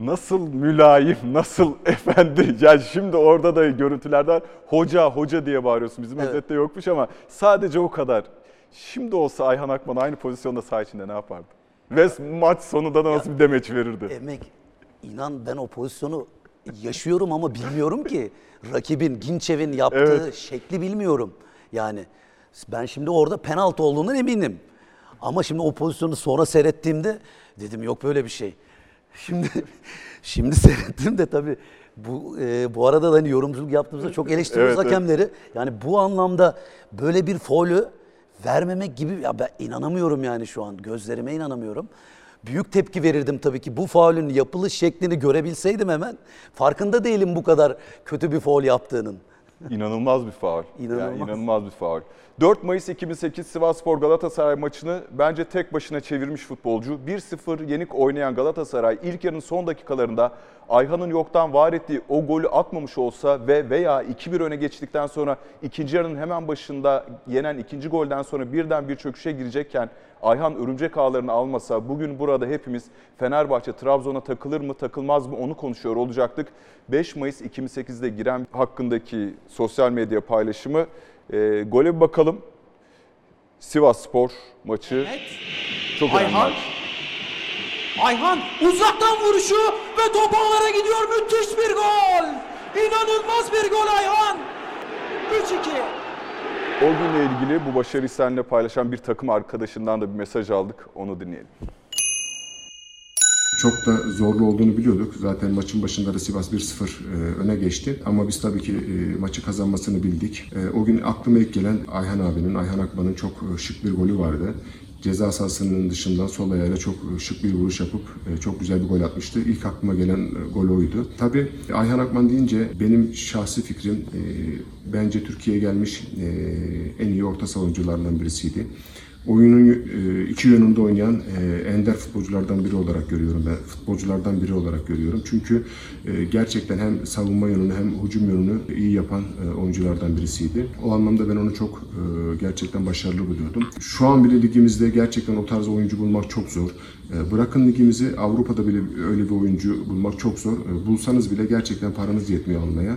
A: Nasıl mülayim, nasıl [LAUGHS] efendi. Ya şimdi orada da görüntülerden hoca hoca diye bağırıyorsun. Bizim
B: Evet.
A: özette yokmuş ama sadece o kadar. Şimdi olsa Ayhan Akman aynı pozisyonda saha içinde ne yapardı? Ve maç sonunda da nasıl bir demeç verirdi?
B: Emek. İnan ben o pozisyonu yaşıyorum ama bilmiyorum ki. Rakibin, Ginçev'in yaptığı
A: Evet.
B: şekli bilmiyorum. Yani ben şimdi orada penaltı olduğundan eminim. Ama şimdi o pozisyonu sonra seyrettiğimde dedim yok böyle bir şey. Şimdi [LAUGHS] şimdi seyrettim de tabii bu e, bu arada da hani yorumculuk yaptığımızda çok eleştiriyoruz
A: Evet, evet.
B: hakemleri. Yani bu anlamda böyle bir faulü vermemek gibi ya ben inanamıyorum yani şu an gözlerime inanamıyorum. Büyük tepki verirdim tabii ki. Bu faulün yapılış şeklini görebilseydim hemen farkında değilim bu kadar kötü bir faul yaptığının.
A: İnanılmaz bir faul.
B: İnanılmaz.
A: Yani inanılmaz bir faul. 4 Mayıs 2008 Sivasspor Galatasaray maçını bence tek başına çevirmiş futbolcu. 1-0 yenik oynayan Galatasaray ilk yarının son dakikalarında Ayhan'ın yoktan var ettiği o golü atmamış olsa ve veya 2-1 öne geçtikten sonra ikinci yarının hemen başında yenen ikinci golden sonra birden bir çöküşe girecekken Ayhan örümcek ağlarını almasa bugün burada hepimiz Fenerbahçe Trabzon'a takılır mı takılmaz mı onu konuşuyor olacaktık. 5 Mayıs 2008'de giren hakkındaki sosyal medya paylaşımı. E, gole bir bakalım. Sivas Spor maçı. Çok önemli
I: Ayhan. Ayhan uzaktan vuruşu ve top ağlara gidiyor. Müthiş bir gol. İnanılmaz bir gol Ayhan. 3-2.
A: O günle ilgili bu başarıyı seninle paylaşan bir takım arkadaşından da bir mesaj aldık. Onu dinleyelim.
J: Çok da zorlu olduğunu biliyorduk. Zaten maçın başında da Sivas 1-0 e, öne geçti. Ama biz tabii ki e, maçı kazanmasını bildik. E, O gün aklıma ilk gelen Ayhan abinin, Ayhan Akman'ın çok şık bir golü vardı. Ceza sahasının dışından sol ayağıyla çok şık bir vuruş yapıp çok güzel bir gol atmıştı. İlk aklıma gelen gol oydu. Tabii Ayhan Akman deyince benim şahsi fikrim bence Türkiye'ye gelmiş en iyi orta savunucularından birisiydi. Oyunun e, iki yönünde oynayan e, ender futbolculardan biri olarak görüyorum ben. Futbolculardan biri olarak görüyorum. Çünkü e, gerçekten hem savunma yönünü hem hücum yönünü iyi yapan oyunculardan birisiydi. O anlamda ben onu çok gerçekten başarılı buluyordum. Şu an bile ligimizde gerçekten o tarz oyuncu bulmak çok zor. Bırakın ligimizi Avrupa'da bile öyle bir oyuncu bulmak çok zor. Bulsanız bile gerçekten paranız yetmiyor almaya.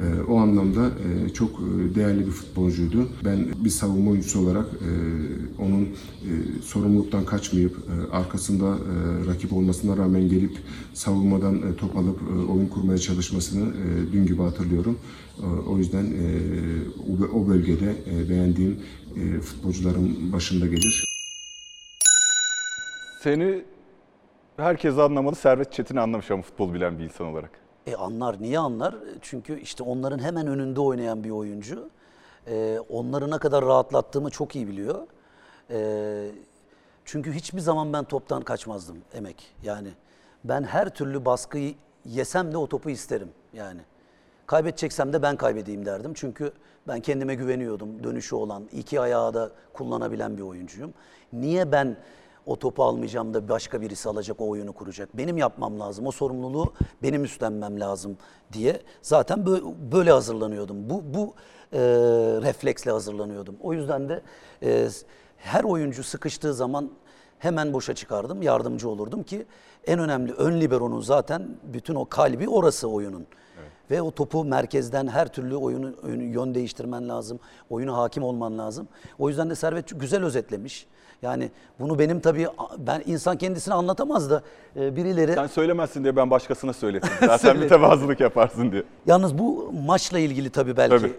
J: Ee, O anlamda e, çok e, değerli bir futbolcuydu. Ben bir savunma oyuncusu olarak e, onun sorumluluktan kaçmayıp arkasında rakip olmasına rağmen gelip savunmadan top alıp oyun kurmaya çalışmasını dün gibi hatırlıyorum. O yüzden o- bölgede beğendiğim futbolcuların başında gelir.
A: Seni herkes anlamadı. Servet Çetin anlamış ama futbol bilen bir insan olarak.
B: E anlar. Niye anlar? Çünkü işte onların hemen önünde oynayan bir oyuncu. E, onları ne kadar rahatlattığımı çok iyi biliyor. E, çünkü hiçbir zaman ben toptan kaçmazdım emek. Yani ben her türlü baskıyı yesem de o topu isterim yani. Kaybedeceksem de ben kaybedeyim derdim. Çünkü ben kendime güveniyordum. Dönüşü olan, iki ayağı da kullanabilen bir oyuncuyum. Niye ben o topu almayacağım da başka birisi alacak, o oyunu kuracak? Benim yapmam lazım, o sorumluluğu benim üstlenmem lazım diye zaten bö- böyle hazırlanıyordum. Bu, bu e, refleksle hazırlanıyordum. O yüzden de e, her oyuncu sıkıştığı zaman hemen boşa çıkardım, yardımcı olurdum ki en önemli ön liberonun zaten bütün o kalbi orası oyunun. Ve o topu merkezden her türlü oyunu yön değiştirmen lazım. Oyuna hakim olman lazım. O yüzden de Servet güzel özetlemiş. Yani bunu benim tabii ben insan kendisine anlatamaz da e, birileri
A: Sen söylemezsin diye ben başkasına [LAUGHS] söyledim. Zaten mütevazılık yaparsın diye.
B: Yalnız bu maçla ilgili tabii belki
A: Tabii.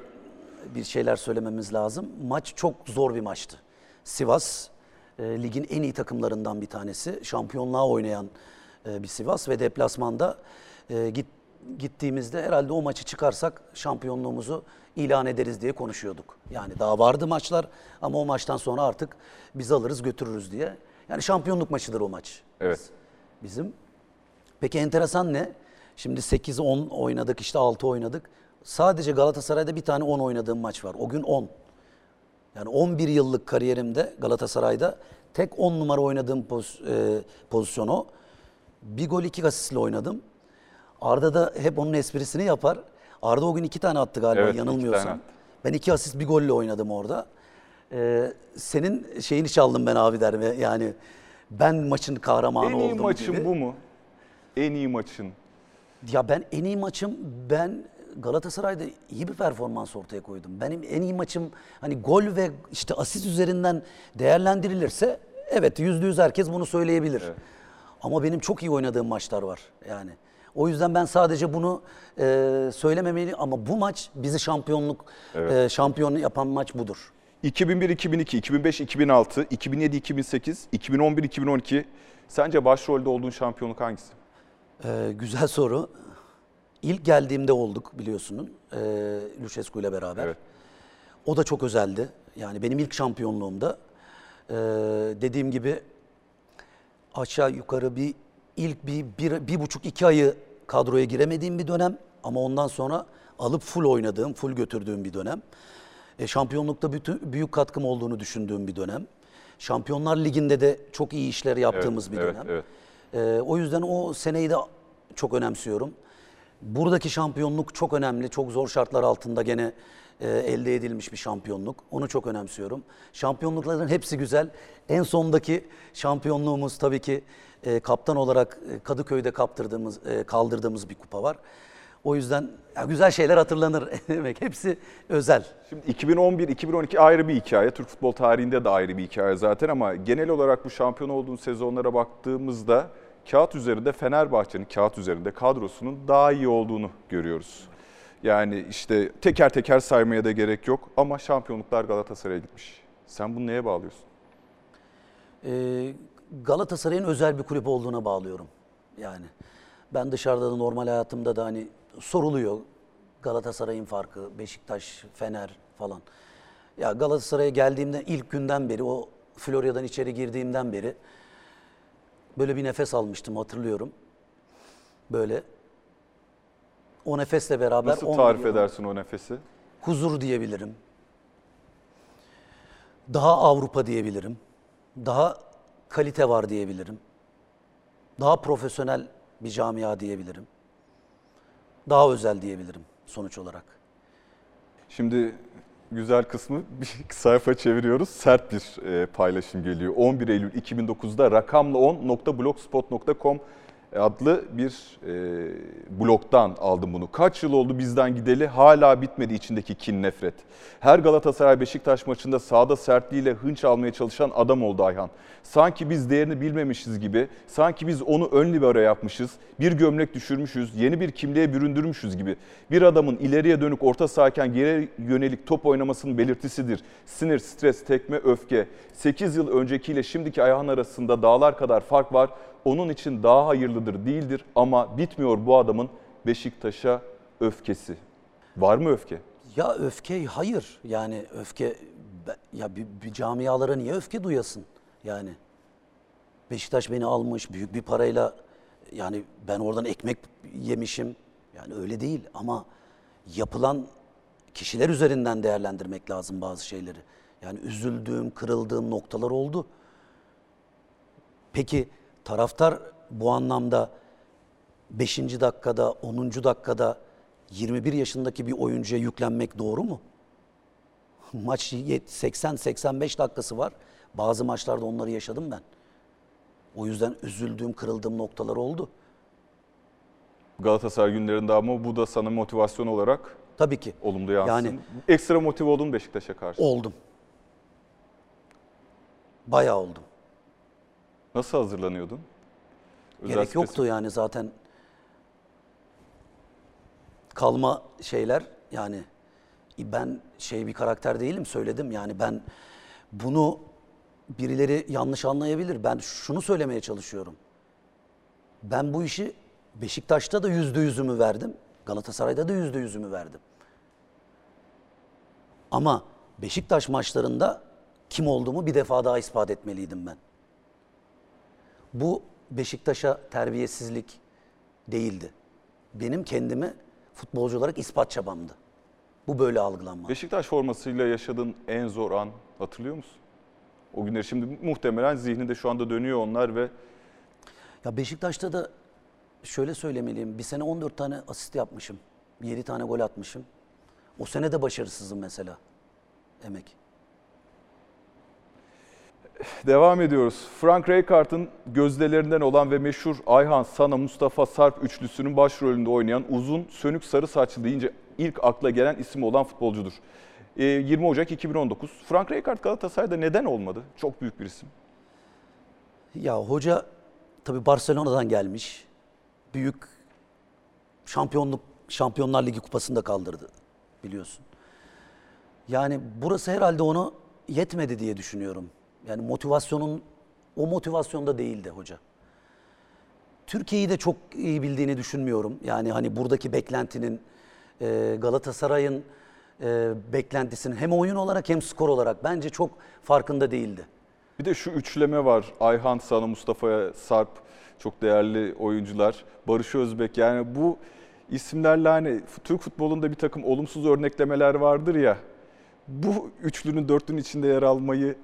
B: bir şeyler söylememiz lazım. Maç çok zor bir maçtı. Sivas e, ligin en iyi takımlarından bir tanesi. Şampiyonluğa oynayan e, bir Sivas ve deplasmanda e, git, gittiğimizde herhalde o maçı çıkarsak şampiyonluğumuzu ilan ederiz diye konuşuyorduk. Yani daha vardı maçlar ama o maçtan sonra artık biz alırız götürürüz diye. Yani şampiyonluk maçıdır o maç.
A: Evet.
B: Bizim. Peki enteresan ne? Şimdi 8-10 oynadık işte 6 oynadık. Sadece Galatasaray'da bir tane 10 oynadığım maç var. O gün 10. Yani 11 yıllık kariyerimde Galatasaray'da tek 10 numara oynadığım poz, e, pozisyon o. Bir gol iki asistle oynadım. Arda da hep onun esprisini yapar. Arda o gün iki tane attı galiba
A: Evet, iki tane
B: yanılmıyorsam. Ben iki asist bir golle oynadım orada. Ee, senin şeyini çaldım ben abi der yani ben maçın kahramanı
A: En iyi
B: oldum
A: maçın
B: gibi.
A: bu mu? En iyi maçın.
B: Ya ben en iyi maçım ben Galatasaray'da iyi bir performans ortaya koydum. Benim en iyi maçım hani gol ve işte asist üzerinden değerlendirilirse evet yüzde yüz herkes bunu söyleyebilir. Ama benim çok iyi oynadığım maçlar var yani. O yüzden ben sadece bunu e, söylememeli ama bu maç bizi şampiyonluk e, şampiyon yapan maç budur.
A: 2001-2002, 2005-2006, 2007-2008, 2011-2012 sence başrolde olduğun şampiyonluk hangisi?
B: Ee, güzel soru. İlk geldiğimde olduk biliyorsunuz. E, Lucescu ile beraber.
A: Evet.
B: O da çok özeldi. Yani benim ilk şampiyonluğumda. Ee, dediğim gibi aşağı yukarı bir ilk bir, bir, bir buçuk iki ayı kadroya giremediğim bir dönem. Ama ondan sonra alıp full oynadığım, full götürdüğüm bir dönem. E, şampiyonlukta bütün, büyük katkım olduğunu düşündüğüm bir dönem. Şampiyonlar Ligi'nde de çok iyi işler yaptığımız
A: Evet,
B: bir
A: evet,
B: dönem.
A: evet.
B: E, o yüzden o seneyi de çok önemsiyorum. Buradaki şampiyonluk çok önemli. Çok zor şartlar altında gene e, elde edilmiş bir şampiyonluk. Onu çok önemsiyorum. Şampiyonlukların hepsi güzel. En sondaki şampiyonluğumuz tabii ki e, kaptan olarak e, Kadıköy'de kaptırdığımız, e, kaldırdığımız bir kupa var. O yüzden ya, güzel şeyler hatırlanır [LAUGHS] demek. Hepsi özel.
A: Şimdi 2011-2012 ayrı bir hikaye. Türk futbol tarihinde de ayrı bir hikaye zaten ama genel olarak bu şampiyon olduğun sezonlara baktığımızda kağıt üzerinde Fenerbahçe'nin kağıt üzerinde kadrosunun daha iyi olduğunu görüyoruz. Yani işte teker teker saymaya da gerek yok ama şampiyonluklar Galatasaray'a gitmiş. Sen bunu neye bağlıyorsun?
B: Ee, Galatasaray'ın özel bir kulüp olduğuna bağlıyorum. Yani ben dışarıda da normal hayatımda da hani soruluyor Galatasaray'ın farkı, Beşiktaş, Fener falan. Ya Galatasaray'a geldiğimde ilk günden beri o Florya'dan içeri girdiğimden beri böyle bir nefes almıştım hatırlıyorum. Böyle o nefesle beraber
A: Nasıl tarif
B: milyon-
A: edersin o nefesi?
B: huzur diyebilirim. Daha Avrupa diyebilirim. Daha kalite var diyebilirim. Daha profesyonel bir camia diyebilirim. Daha özel diyebilirim sonuç olarak.
A: Şimdi güzel kısmı [LAUGHS] bir sayfa çeviriyoruz. Sert bir e, paylaşım geliyor. 11 Eylül 2009'da rakamla10.blogspot.com adlı bir e, blogdan aldım bunu. Kaç yıl oldu bizden gideli hala bitmedi içindeki kin nefret. Her Galatasaray Beşiktaş maçında sahada sertliğiyle hınç almaya çalışan adam oldu Ayhan. Sanki biz değerini bilmemişiz gibi, sanki biz onu ön libero yapmışız, bir gömlek düşürmüşüz, yeni bir kimliğe büründürmüşüz gibi. Bir adamın ileriye dönük orta sahayken geri yönelik top oynamasının belirtisidir. Sinir, stres, tekme, öfke. 8 yıl öncekiyle şimdiki Ayhan arasında dağlar kadar fark var. Onun için daha hayırlıdır değildir ama bitmiyor bu adamın Beşiktaş'a öfkesi. Var mı öfke?
B: Ya öfke hayır. Yani öfke ya bir, bir camialara niye öfke duyasın? Yani Beşiktaş beni almış büyük bir parayla yani ben oradan ekmek yemişim. Yani öyle değil ama yapılan kişiler üzerinden değerlendirmek lazım bazı şeyleri. Yani üzüldüğüm, kırıldığım noktalar oldu. Peki taraftar bu anlamda 5. dakikada, 10. dakikada 21 yaşındaki bir oyuncuya yüklenmek doğru mu? [LAUGHS] Maç 80-85 dakikası var. Bazı maçlarda onları yaşadım ben. O yüzden üzüldüğüm, kırıldığım noktalar oldu.
A: Galatasaray günlerinde ama bu da sana motivasyon olarak
B: Tabii ki.
A: olumlu yansın.
B: Yani
A: Ekstra motive oldun Beşiktaş'a karşı.
B: oldum. Bayağı oldum.
A: Nasıl hazırlanıyordun? Özel
B: Gerek
A: spesifik-
B: yoktu yani zaten kalma şeyler yani ben şey bir karakter değilim söyledim yani ben bunu birileri yanlış anlayabilir. Ben şunu söylemeye çalışıyorum. Ben bu işi Beşiktaş'ta da yüzde yüzümü verdim. Galatasaray'da da yüzde yüzümü verdim. Ama Beşiktaş maçlarında kim olduğumu bir defa daha ispat etmeliydim ben. Bu Beşiktaş'a terbiyesizlik değildi. Benim kendimi futbolcu olarak ispat çabamdı. Bu böyle algılanmalı.
A: Beşiktaş formasıyla yaşadığın en zor an hatırlıyor musun? O günleri şimdi muhtemelen zihninde şu anda dönüyor onlar ve
B: Ya Beşiktaş'ta da şöyle söylemeliyim. Bir sene 14 tane asist yapmışım. 7 tane gol atmışım. O sene de başarısızım mesela. Emek.
A: Devam ediyoruz. Frank Rijkaard'ın gözdelerinden olan ve meşhur Ayhan, Sana, Mustafa Sarp üçlüsünün başrolünde oynayan uzun, sönük sarı saçlı deyince ilk akla gelen isim olan futbolcudur. Ee, 20 Ocak 2019. Frank Rijkaard Galatasaray'da neden olmadı? Çok büyük bir isim.
B: Ya hoca tabii Barcelona'dan gelmiş. Büyük şampiyonluk Şampiyonlar Ligi kupasında kaldırdı biliyorsun. Yani burası herhalde onu yetmedi diye düşünüyorum. Yani motivasyonun o motivasyonda değildi hoca. Türkiye'yi de çok iyi bildiğini düşünmüyorum. Yani hani buradaki beklentinin e, Galatasaray'ın e, beklentisinin hem oyun olarak hem skor olarak bence çok farkında değildi.
A: Bir de şu üçleme var. Ayhan, Sana, Mustafa Sarp çok değerli oyuncular. Barış Özbek yani bu isimlerle hani Türk futbolunda bir takım olumsuz örneklemeler vardır ya. Bu üçlünün dörtlünün içinde yer almayı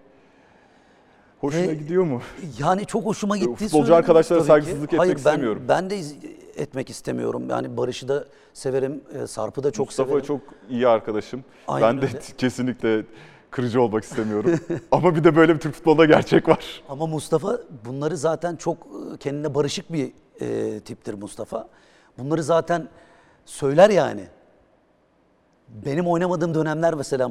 A: hoşuna
B: E,
A: gidiyor mu?
B: Yani çok hoşuma gitti.
A: Futbolcu arkadaşlara
B: tabii ki.
A: saygısızlık etmek
B: Hayır, ben,
A: istemiyorum.
B: Ben de etmek istemiyorum. Yani Barış'ı da severim, e, Sarp'ı da çok
A: Mustafa
B: severim.
A: çok iyi arkadaşım.
B: Aynen
A: ben de
B: öyle. [LAUGHS]
A: kesinlikle kırıcı olmak istemiyorum. [LAUGHS] Ama bir de böyle bir Türk futbolunda gerçek var.
B: Ama Mustafa bunları zaten çok e, kendine barışık bir e, tiptir Mustafa. Bunları zaten söyler yani. Benim oynamadığım dönemler mesela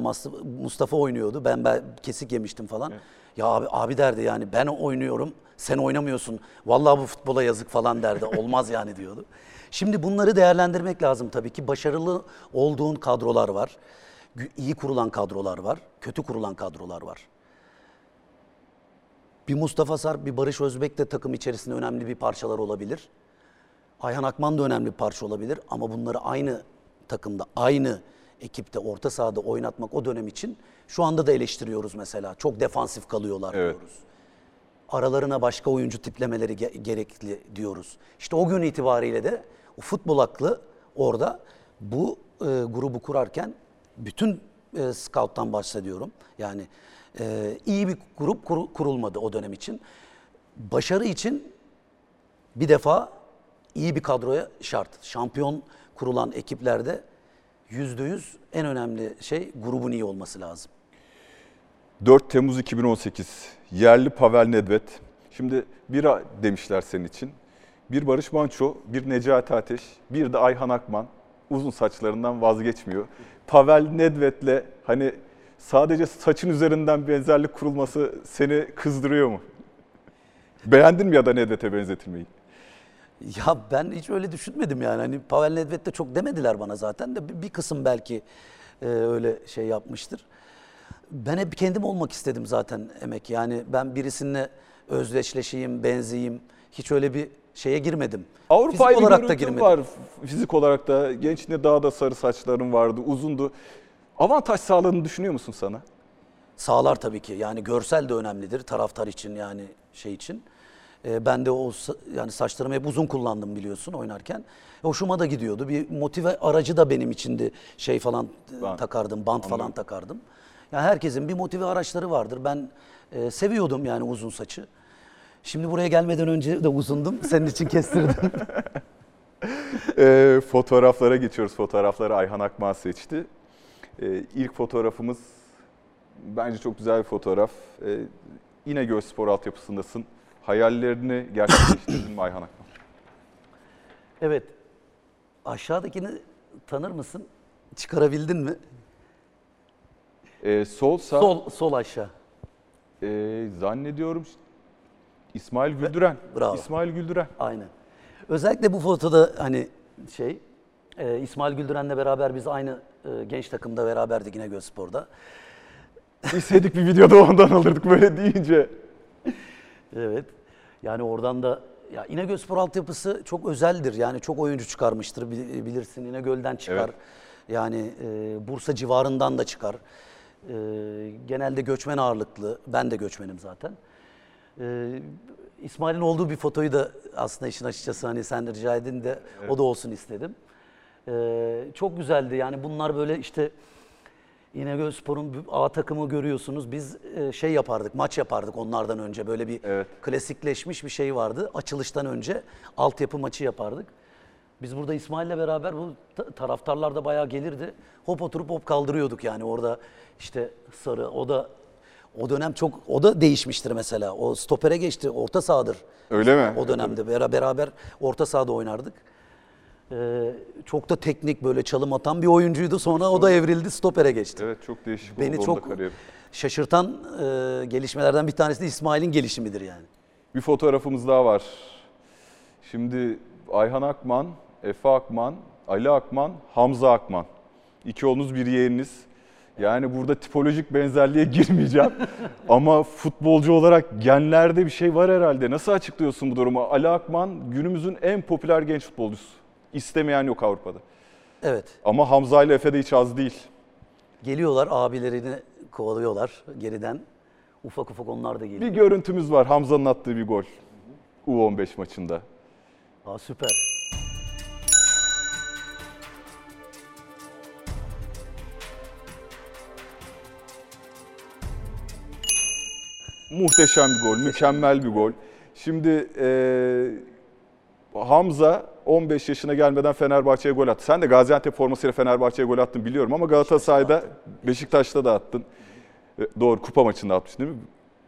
B: Mustafa oynuyordu. Ben, ben kesik yemiştim falan. Ya abi, abi derdi yani ben oynuyorum sen oynamıyorsun. Vallahi bu futbola yazık falan derdi. [LAUGHS] Olmaz yani diyordu. Şimdi bunları değerlendirmek lazım tabii ki. Başarılı olduğun kadrolar var. İyi kurulan kadrolar var. Kötü kurulan kadrolar var. Bir Mustafa Sarp, bir Barış Özbek de takım içerisinde önemli bir parçalar olabilir. Ayhan Akman da önemli bir parça olabilir ama bunları aynı takımda, aynı ekipte, orta sahada oynatmak o dönem için şu anda da eleştiriyoruz mesela. Çok defansif kalıyorlar
A: Evet.
B: diyoruz. Aralarına başka oyuncu tiplemeleri ge- gerekli diyoruz. İşte o gün itibariyle de o futbol aklı orada bu e, grubu kurarken bütün e, scout'tan bahsediyorum. Yani e, iyi bir grup kuru- kurulmadı o dönem için. Başarı için bir defa iyi bir kadroya şart. Şampiyon kurulan ekiplerde yüzde yüz en önemli şey grubun iyi olması lazım.
A: 4 Temmuz 2018 yerli Pavel Nedved. Şimdi bir demişler senin için. Bir Barış Manço, bir Necati Ateş, bir de Ayhan Akman uzun saçlarından vazgeçmiyor. Pavel Nedved'le hani sadece saçın üzerinden benzerlik kurulması seni kızdırıyor mu? Beğendin mi ya da Nedved'e benzetilmeyi?
B: Ya ben hiç öyle düşünmedim yani. Hani Pavel Nedved de çok demediler bana zaten de bir- bir kısım belki e, öyle şey yapmıştır. Ben hep kendim olmak istedim zaten emek. Yani ben birisinle özdeşleşeyim, benzeyeyim. Hiç öyle bir şeye girmedim.
A: Avrupa'ya
B: Fizik olarak da girmedim.
A: var. Fizik olarak da gençliğinde daha da sarı saçların vardı, uzundu. Avantaj sağladığını düşünüyor musun sana?
B: Sağlar tabii ki. Yani görsel de önemlidir taraftar için yani şey için. Ee, ben de o yani saçlarımı hep uzun kullandım biliyorsun oynarken. Hoşuma da gidiyordu. Bir motive aracı da benim içindi. Şey falan e,
A: Bant.
B: takardım, bant falan takardım. Yani herkesin bir motive araçları vardır. Ben e, seviyordum yani uzun saçı. Şimdi buraya gelmeden önce de uzundum. Senin için kestirdim. [LAUGHS] [LAUGHS]
A: Ee, fotoğraflara geçiyoruz. Fotoğrafları Ayhan Akman seçti. Ee, ilk fotoğrafımız bence çok güzel bir fotoğraf. Ee, İnegöl Spor altyapısındasın. Hayallerini gerçekleştirdin mi [COUGHS] Ayhan Akman?
B: evet. Aşağıdakini tanır mısın? Çıkarabildin mi?
A: Ee, solsa
B: Sol sol aşağı.
A: e, zannediyorum İsmail Güldüren.
B: Bravo.
A: İsmail Güldüren.
B: Aynen. Özellikle bu fotoda hani şey e, İsmail Güldüren'le beraber biz aynı e, genç takımda beraberdik yine Gözspor'da.
A: İsteydik bir videoda ondan alırdık böyle deyince.
B: Evet. Yani oradan da ya İnegöl Spor altyapısı çok özeldir. Yani çok oyuncu çıkarmıştır bil- bilirsin. İnegöl'den çıkar.
A: Evet.
B: Yani e, Bursa civarından da çıkar. E, genelde göçmen ağırlıklı. Ben de göçmenim zaten. E, İsmail'in olduğu bir fotoyu da aslında işin açıkçası hani sen rica edin de o da olsun istedim. E, çok güzeldi. Yani bunlar böyle işte İnegöl Spor'un A takımı görüyorsunuz. Biz e, şey yapardık, maç yapardık onlardan önce. Böyle bir
A: Evet.
B: klasikleşmiş bir şey vardı. Açılıştan önce altyapı maçı yapardık. Biz burada İsmail'le beraber bu ta- taraftarlar da bayağı gelirdi. Hop oturup hop kaldırıyorduk yani orada işte sarı o da o dönem çok o da değişmiştir mesela. O stopere geçti. Orta sahadır.
A: Öyle mi?
B: O dönemde bera- beraber orta sahada oynardık. Ee, çok da teknik böyle çalım atan bir oyuncuydu. Sonra o da evrildi stopere geçti.
A: Evet çok değişik
B: Beni
A: oldu
B: çok şaşırtan e, gelişmelerden bir tanesi de İsmail'in gelişimidir yani.
A: Bir fotoğrafımız daha var. Şimdi Ayhan Akman, Efe Akman, Ali Akman, Hamza Akman. İki oğlunuz bir yeğeniniz. Yani burada tipolojik benzerliğe [LAUGHS] girmeyeceğim. Ama futbolcu olarak genlerde bir şey var herhalde. Nasıl açıklıyorsun bu durumu? Ali Akman günümüzün en popüler genç futbolcusu. İstemeyen yok Avrupa'da.
B: Evet.
A: Ama Hamza ile Efe de hiç az değil.
B: Geliyorlar abilerini kovalıyorlar geriden. Ufak ufak onlar da geliyor.
A: Bir görüntümüz var Hamza'nın attığı bir gol. U15 maçında.
B: Aa süper.
A: Muhteşem bir gol, mükemmel bir gol. Şimdi e, Hamza 15 yaşına gelmeden Fenerbahçe'ye gol attı. Sen de Gaziantep formasıyla Fenerbahçe'ye gol attın biliyorum ama Galatasaray'da, Beşiktaş'ta da attın. E, doğru kupa maçında atmıştın değil mi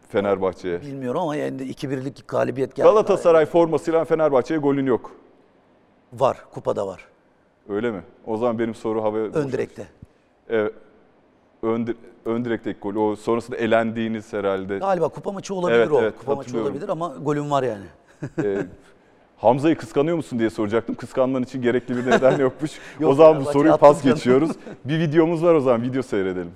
A: Fenerbahçe'ye?
B: Bilmiyorum ama yani 2-1'lik galibiyet geldi.
A: Galatasaray formasıyla Fenerbahçe'ye golün yok.
B: Var, kupada var.
A: Öyle mi? O zaman benim soru havaya...
B: Ön direkte.
A: Evet. Ön, ön direkteki gol. O sonrasında elendiğiniz herhalde.
B: Galiba kupa maçı olabilir
A: Evet,
B: o.
A: evet,
B: kupa maçı olabilir ama golüm var yani.
A: Ee, [LAUGHS] Hamza'yı kıskanıyor musun diye soracaktım. Kıskanman için gerekli bir neden [LAUGHS] yokmuş.
B: Yok,
A: o zaman bu soruyu pas
B: canım.
A: geçiyoruz. [LAUGHS] Bir videomuz var o zaman. Video seyredelim.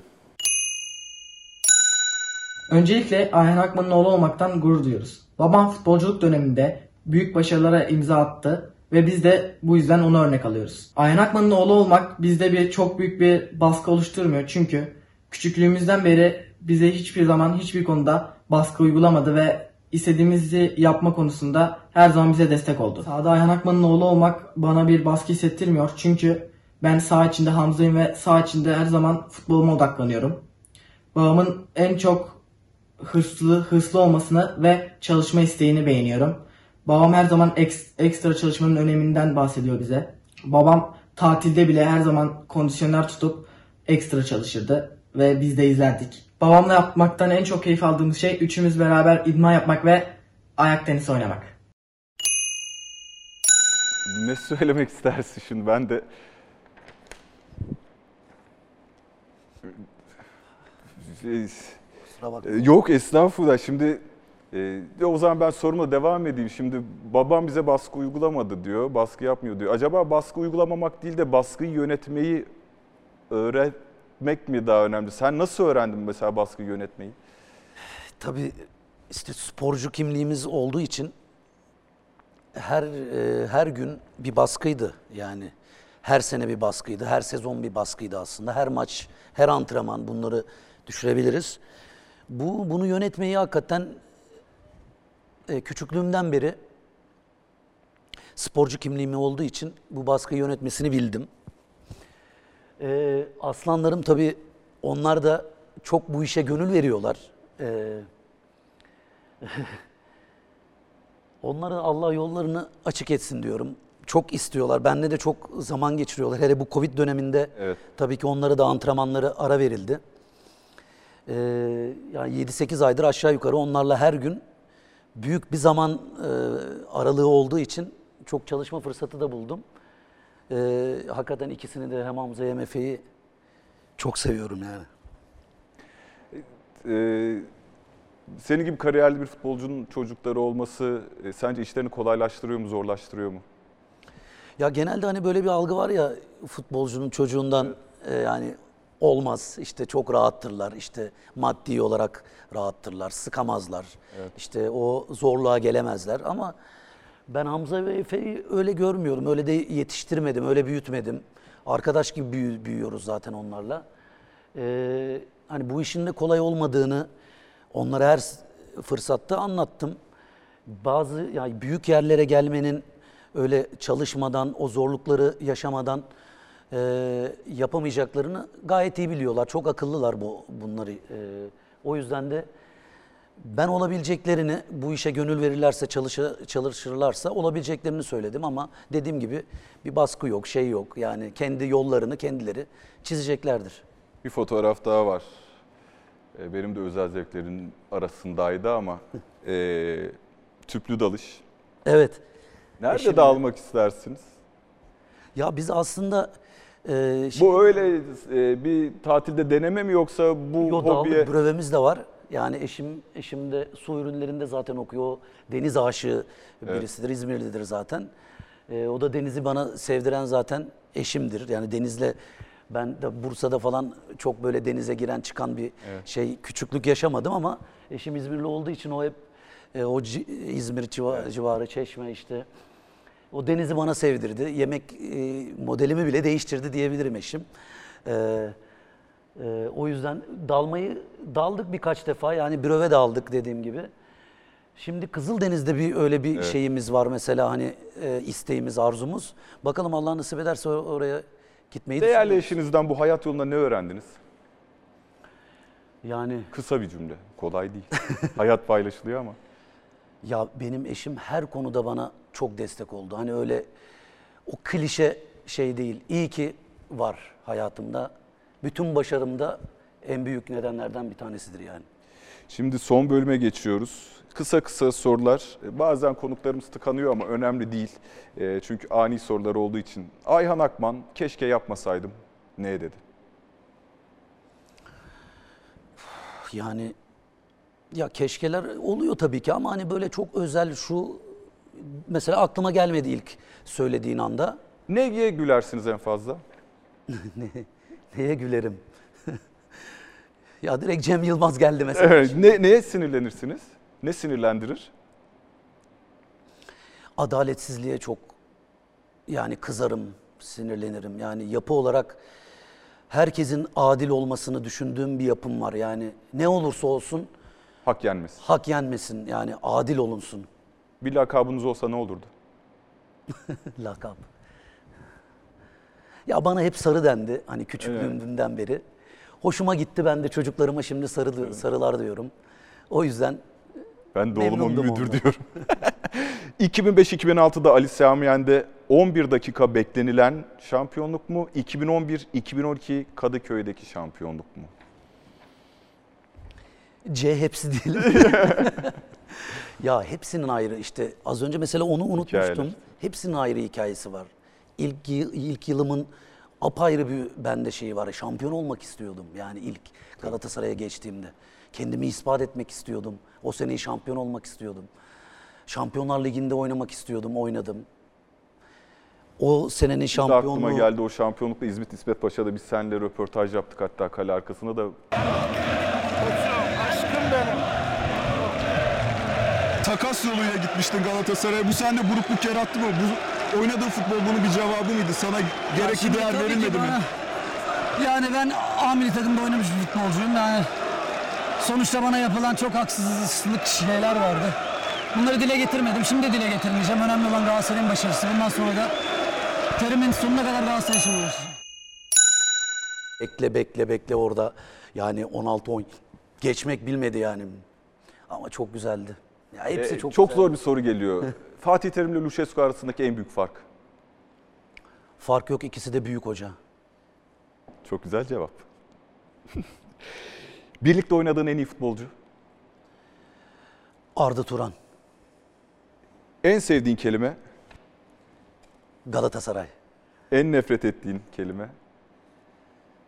K: Öncelikle Ayhan Akman'ın oğlu olmaktan gurur duyuyoruz. Babam futbolculuk döneminde büyük başarılara imza attı ve biz de bu yüzden onu örnek alıyoruz. Ayhan Akman'ın oğlu olmak bizde bir çok büyük bir baskı oluşturmuyor çünkü küçüklüğümüzden beri bize hiçbir zaman hiçbir konuda baskı uygulamadı ve istediğimizi yapma konusunda her zaman bize destek oldu. Sahada Ayhan Akman'ın oğlu olmak bana bir baskı hissettirmiyor çünkü ben sağ içinde Hamza'yım ve sağ içinde her zaman futboluma odaklanıyorum. Babamın en çok hırslı hırslı olmasını ve çalışma isteğini beğeniyorum. Babam her zaman eks- ekstra çalışmanın öneminden bahsediyor bize. Babam tatilde bile her zaman kondisyoner tutup ekstra çalışırdı ve biz de izlerdik. Babamla yapmaktan en çok keyif aldığımız şey üçümüz beraber idman yapmak ve ayak tenisi oynamak.
A: Ne söylemek istersin şimdi? Ben de e, Yok estağfurullah. Şimdi e, o zaman ben soruma devam edeyim. Şimdi babam bize baskı uygulamadı diyor, baskı yapmıyor diyor. Acaba baskı uygulamamak değil de baskıyı yönetmeyi öğretmek mi daha önemli? Sen nasıl öğrendin mesela baskı yönetmeyi?
B: Tabii işte sporcu kimliğimiz olduğu için her e, her gün bir baskıydı yani. Her sene bir baskıydı, her sezon bir baskıydı aslında. Her maç, her antrenman bunları düşürebiliriz. Bu bunu yönetmeyi hakikaten e, küçüklüğümden beri sporcu kimliğim olduğu için bu baskıyı yönetmesini bildim. E, aslanlarım tabii onlar da çok bu işe gönül veriyorlar. E, [LAUGHS] Onların Allah yollarını açık etsin diyorum. Çok istiyorlar. Bende de çok zaman geçiriyorlar. Hele bu Covid döneminde
A: Evet.
B: tabii ki onlara da antrenmanları ara verildi. Ee, yani 7-8 aydır aşağı yukarı onlarla her gün büyük bir zaman e, aralığı olduğu için çok çalışma fırsatı da buldum. Ee, hakikaten ikisini de hem Hamza hem Efe'yi çok seviyorum yani.
A: Ee, senin gibi kariyerli bir futbolcunun çocukları olması e, sence işlerini kolaylaştırıyor mu, zorlaştırıyor mu?
B: Ya genelde hani böyle bir algı var ya futbolcunun çocuğundan e, yani olmaz. İşte çok rahattırlar. işte maddi olarak rahattırlar. Sıkamazlar. İşte o zorluğa gelemezler ama ben Hamza ve Efe'yi öyle görmüyorum. Öyle de yetiştirmedim, öyle büyütmedim. Arkadaş gibi büyü- büyüyoruz zaten onlarla. Ee, hani bu işin de kolay olmadığını onlara her fırsatta anlattım. Bazı yani büyük yerlere gelmenin öyle çalışmadan, o zorlukları yaşamadan e, yapamayacaklarını gayet iyi biliyorlar. Çok akıllılar bu bunları. E, o yüzden de ben olabileceklerini bu işe gönül verirlerse, çalışa, çalışırlarsa olabileceklerini söyledim ama dediğim gibi bir baskı yok, şey yok. Yani kendi yollarını kendileri çizeceklerdir.
A: Bir fotoğraf daha var. Ee, Benim de özel zevklerin arasındaydı ama e, tüplü dalış.
B: Evet.
A: Nerede
B: Eşimle-
A: dağılmak istersiniz?
B: Ya biz aslında e, şimdi-
A: Bu öyle e, bir tatilde deneme mi yoksa bu
B: Yo,
A: hobiye...
B: brevemiz de var. Yani eşim eşim de su ürünlerinde zaten okuyor. Deniz aşığı birisidir. İzmirlidir zaten. Ee, o da denizi bana sevdiren zaten eşimdir. Yani denizle ben de Bursa'da falan çok böyle denize giren çıkan bir şey küçüklük yaşamadım ama eşim İzmirli olduğu için o hep e, o İzmir civa- civarı Çeşme işte o denizi bana sevdirdi. Yemek e, modelimi bile değiştirdi diyebilirim eşim. Ee, e, o yüzden dalmayı daldık birkaç defa. Yani büröve daldık dediğim gibi. Şimdi Kızıldeniz'de bir öyle bir şeyimiz var mesela hani e, isteğimiz, arzumuz. Bakalım Allah nasip ederse or- oraya gitmeyi
A: Değerli eşinizden bu hayat yolunda ne öğrendiniz?
B: Yani
A: Kısa bir cümle. Kolay değil. [LAUGHS] Hayat paylaşılıyor ama.
B: Ya benim eşim her konuda bana çok destek oldu. Hani öyle o klişe şey değil. İyi ki var hayatımda. Bütün başarımda en büyük nedenlerden bir tanesidir yani.
A: Şimdi son bölüme geçiyoruz. Kısa kısa sorular. Bazen konuklarımız tıkanıyor ama önemli değil. E, Çünkü ani sorular olduğu için. Ayhan Akman keşke yapmasaydım. Ne dedi?
B: Yani ya keşkeler oluyor tabii ki ama hani böyle çok özel şu mesela aklıma gelmedi ilk söylediğin anda.
A: Neye gülersiniz en fazla? [LAUGHS]
B: Ne- Neye gülerim? [LAUGHS] ya direkt Cem Yılmaz geldi mesela.
A: Evet, ne, neye sinirlenirsiniz? Ne sinirlendirir?
B: adaletsizliğe çok yani kızarım, sinirlenirim. Yani yapı olarak herkesin adil olmasını düşündüğüm bir yapım var. Yani ne olursa olsun
A: Hak yenmesi.
B: hak yenmesin. Yani adil olunsun.
A: Bir lakabınız olsa ne olurdu? [LAUGHS]
B: Lakap. Ya bana hep sarı dendi hani küçüklüğümden beri. Hoşuma gitti ben de çocuklarıma şimdi sarı, sarılar diyorum. O yüzden
A: Ben de oğluma müdür
B: ondan.
A: diyorum. 2005-2006'da Ali Sami Yen'de 11 dakika beklenilen şampiyonluk mu? 2011-2012 Kadıköy'deki şampiyonluk mu?
B: C hepsi değil. [LAUGHS] ya hepsinin ayrı işte az önce mesela onu unutmuştum.
A: Hikayeler.
B: Hepsinin ayrı hikayesi var. İlk, ilk yılımın apayrı bir bende şeyi var. Şampiyon olmak istiyordum yani ilk Galatasaray'a geçtiğimde. Kendimi ispat etmek istiyordum. O seneyi şampiyon olmak istiyordum. Şampiyonlar Ligi'nde oynamak istiyordum, oynadım. O senenin
A: de aklıma
B: şampiyonluğu...
A: geldi o şampiyonlukla İzmit İsmet Paşa'da biz seninle röportaj yaptık hatta kale arkasında da
L: Takas yoluyla gitmiştin Galatasaray'a. Bu sende burukluk yarattı mı? Bu oynadığın futbol bunun bir cevabı mıydı? Sana gerekli
G: Şimdi
L: değer
G: tabii ki
L: verilmedi mi?
G: bana- Yani ben A milli takımda oynamış bir futbolcuyum. Yani sonuçta bana yapılan çok haksızlık şeyler vardı. Bunları dile getirmedim. Şimdi de dile getirmeyeceğim. Önemli olan Galatasaray'ın başarısı. Bundan sonra da terimin sonuna kadar Galatasaray için uğraşacağım.
B: Bekle bekle bekle orada yani 16-10 geçmek bilmedi yani. Ama çok güzeldi. Ya hepsi
A: E,
B: çok
A: çok
B: güzeldi.
A: zor bir soru geliyor. [LAUGHS] Fatih Terim ile Lucescu arasındaki en büyük fark.
B: Fark yok ikisi de büyük hoca.
A: Çok güzel cevap. [LAUGHS] Birlikte oynadığın en iyi futbolcu.
B: Arda Turan,
A: En sevdiğin kelime,
B: Galatasaray.
A: en nefret ettiğin kelime.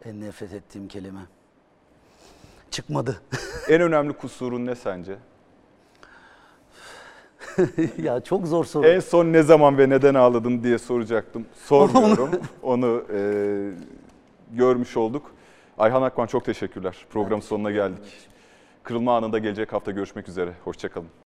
B: En nefret ettiğim kelime. Çıkmadı. [LAUGHS]
A: En önemli kusurun ne sence? [LAUGHS]
B: ya çok zor soru.
A: En son ne zaman ve neden ağladın diye soracaktım. Sormuyorum. [LAUGHS] Onu e, görmüş olduk. Ayhan Akman çok teşekkürler. Program sonuna geldik. Kırılma anında gelecek hafta görüşmek üzere. Hoşçakalın.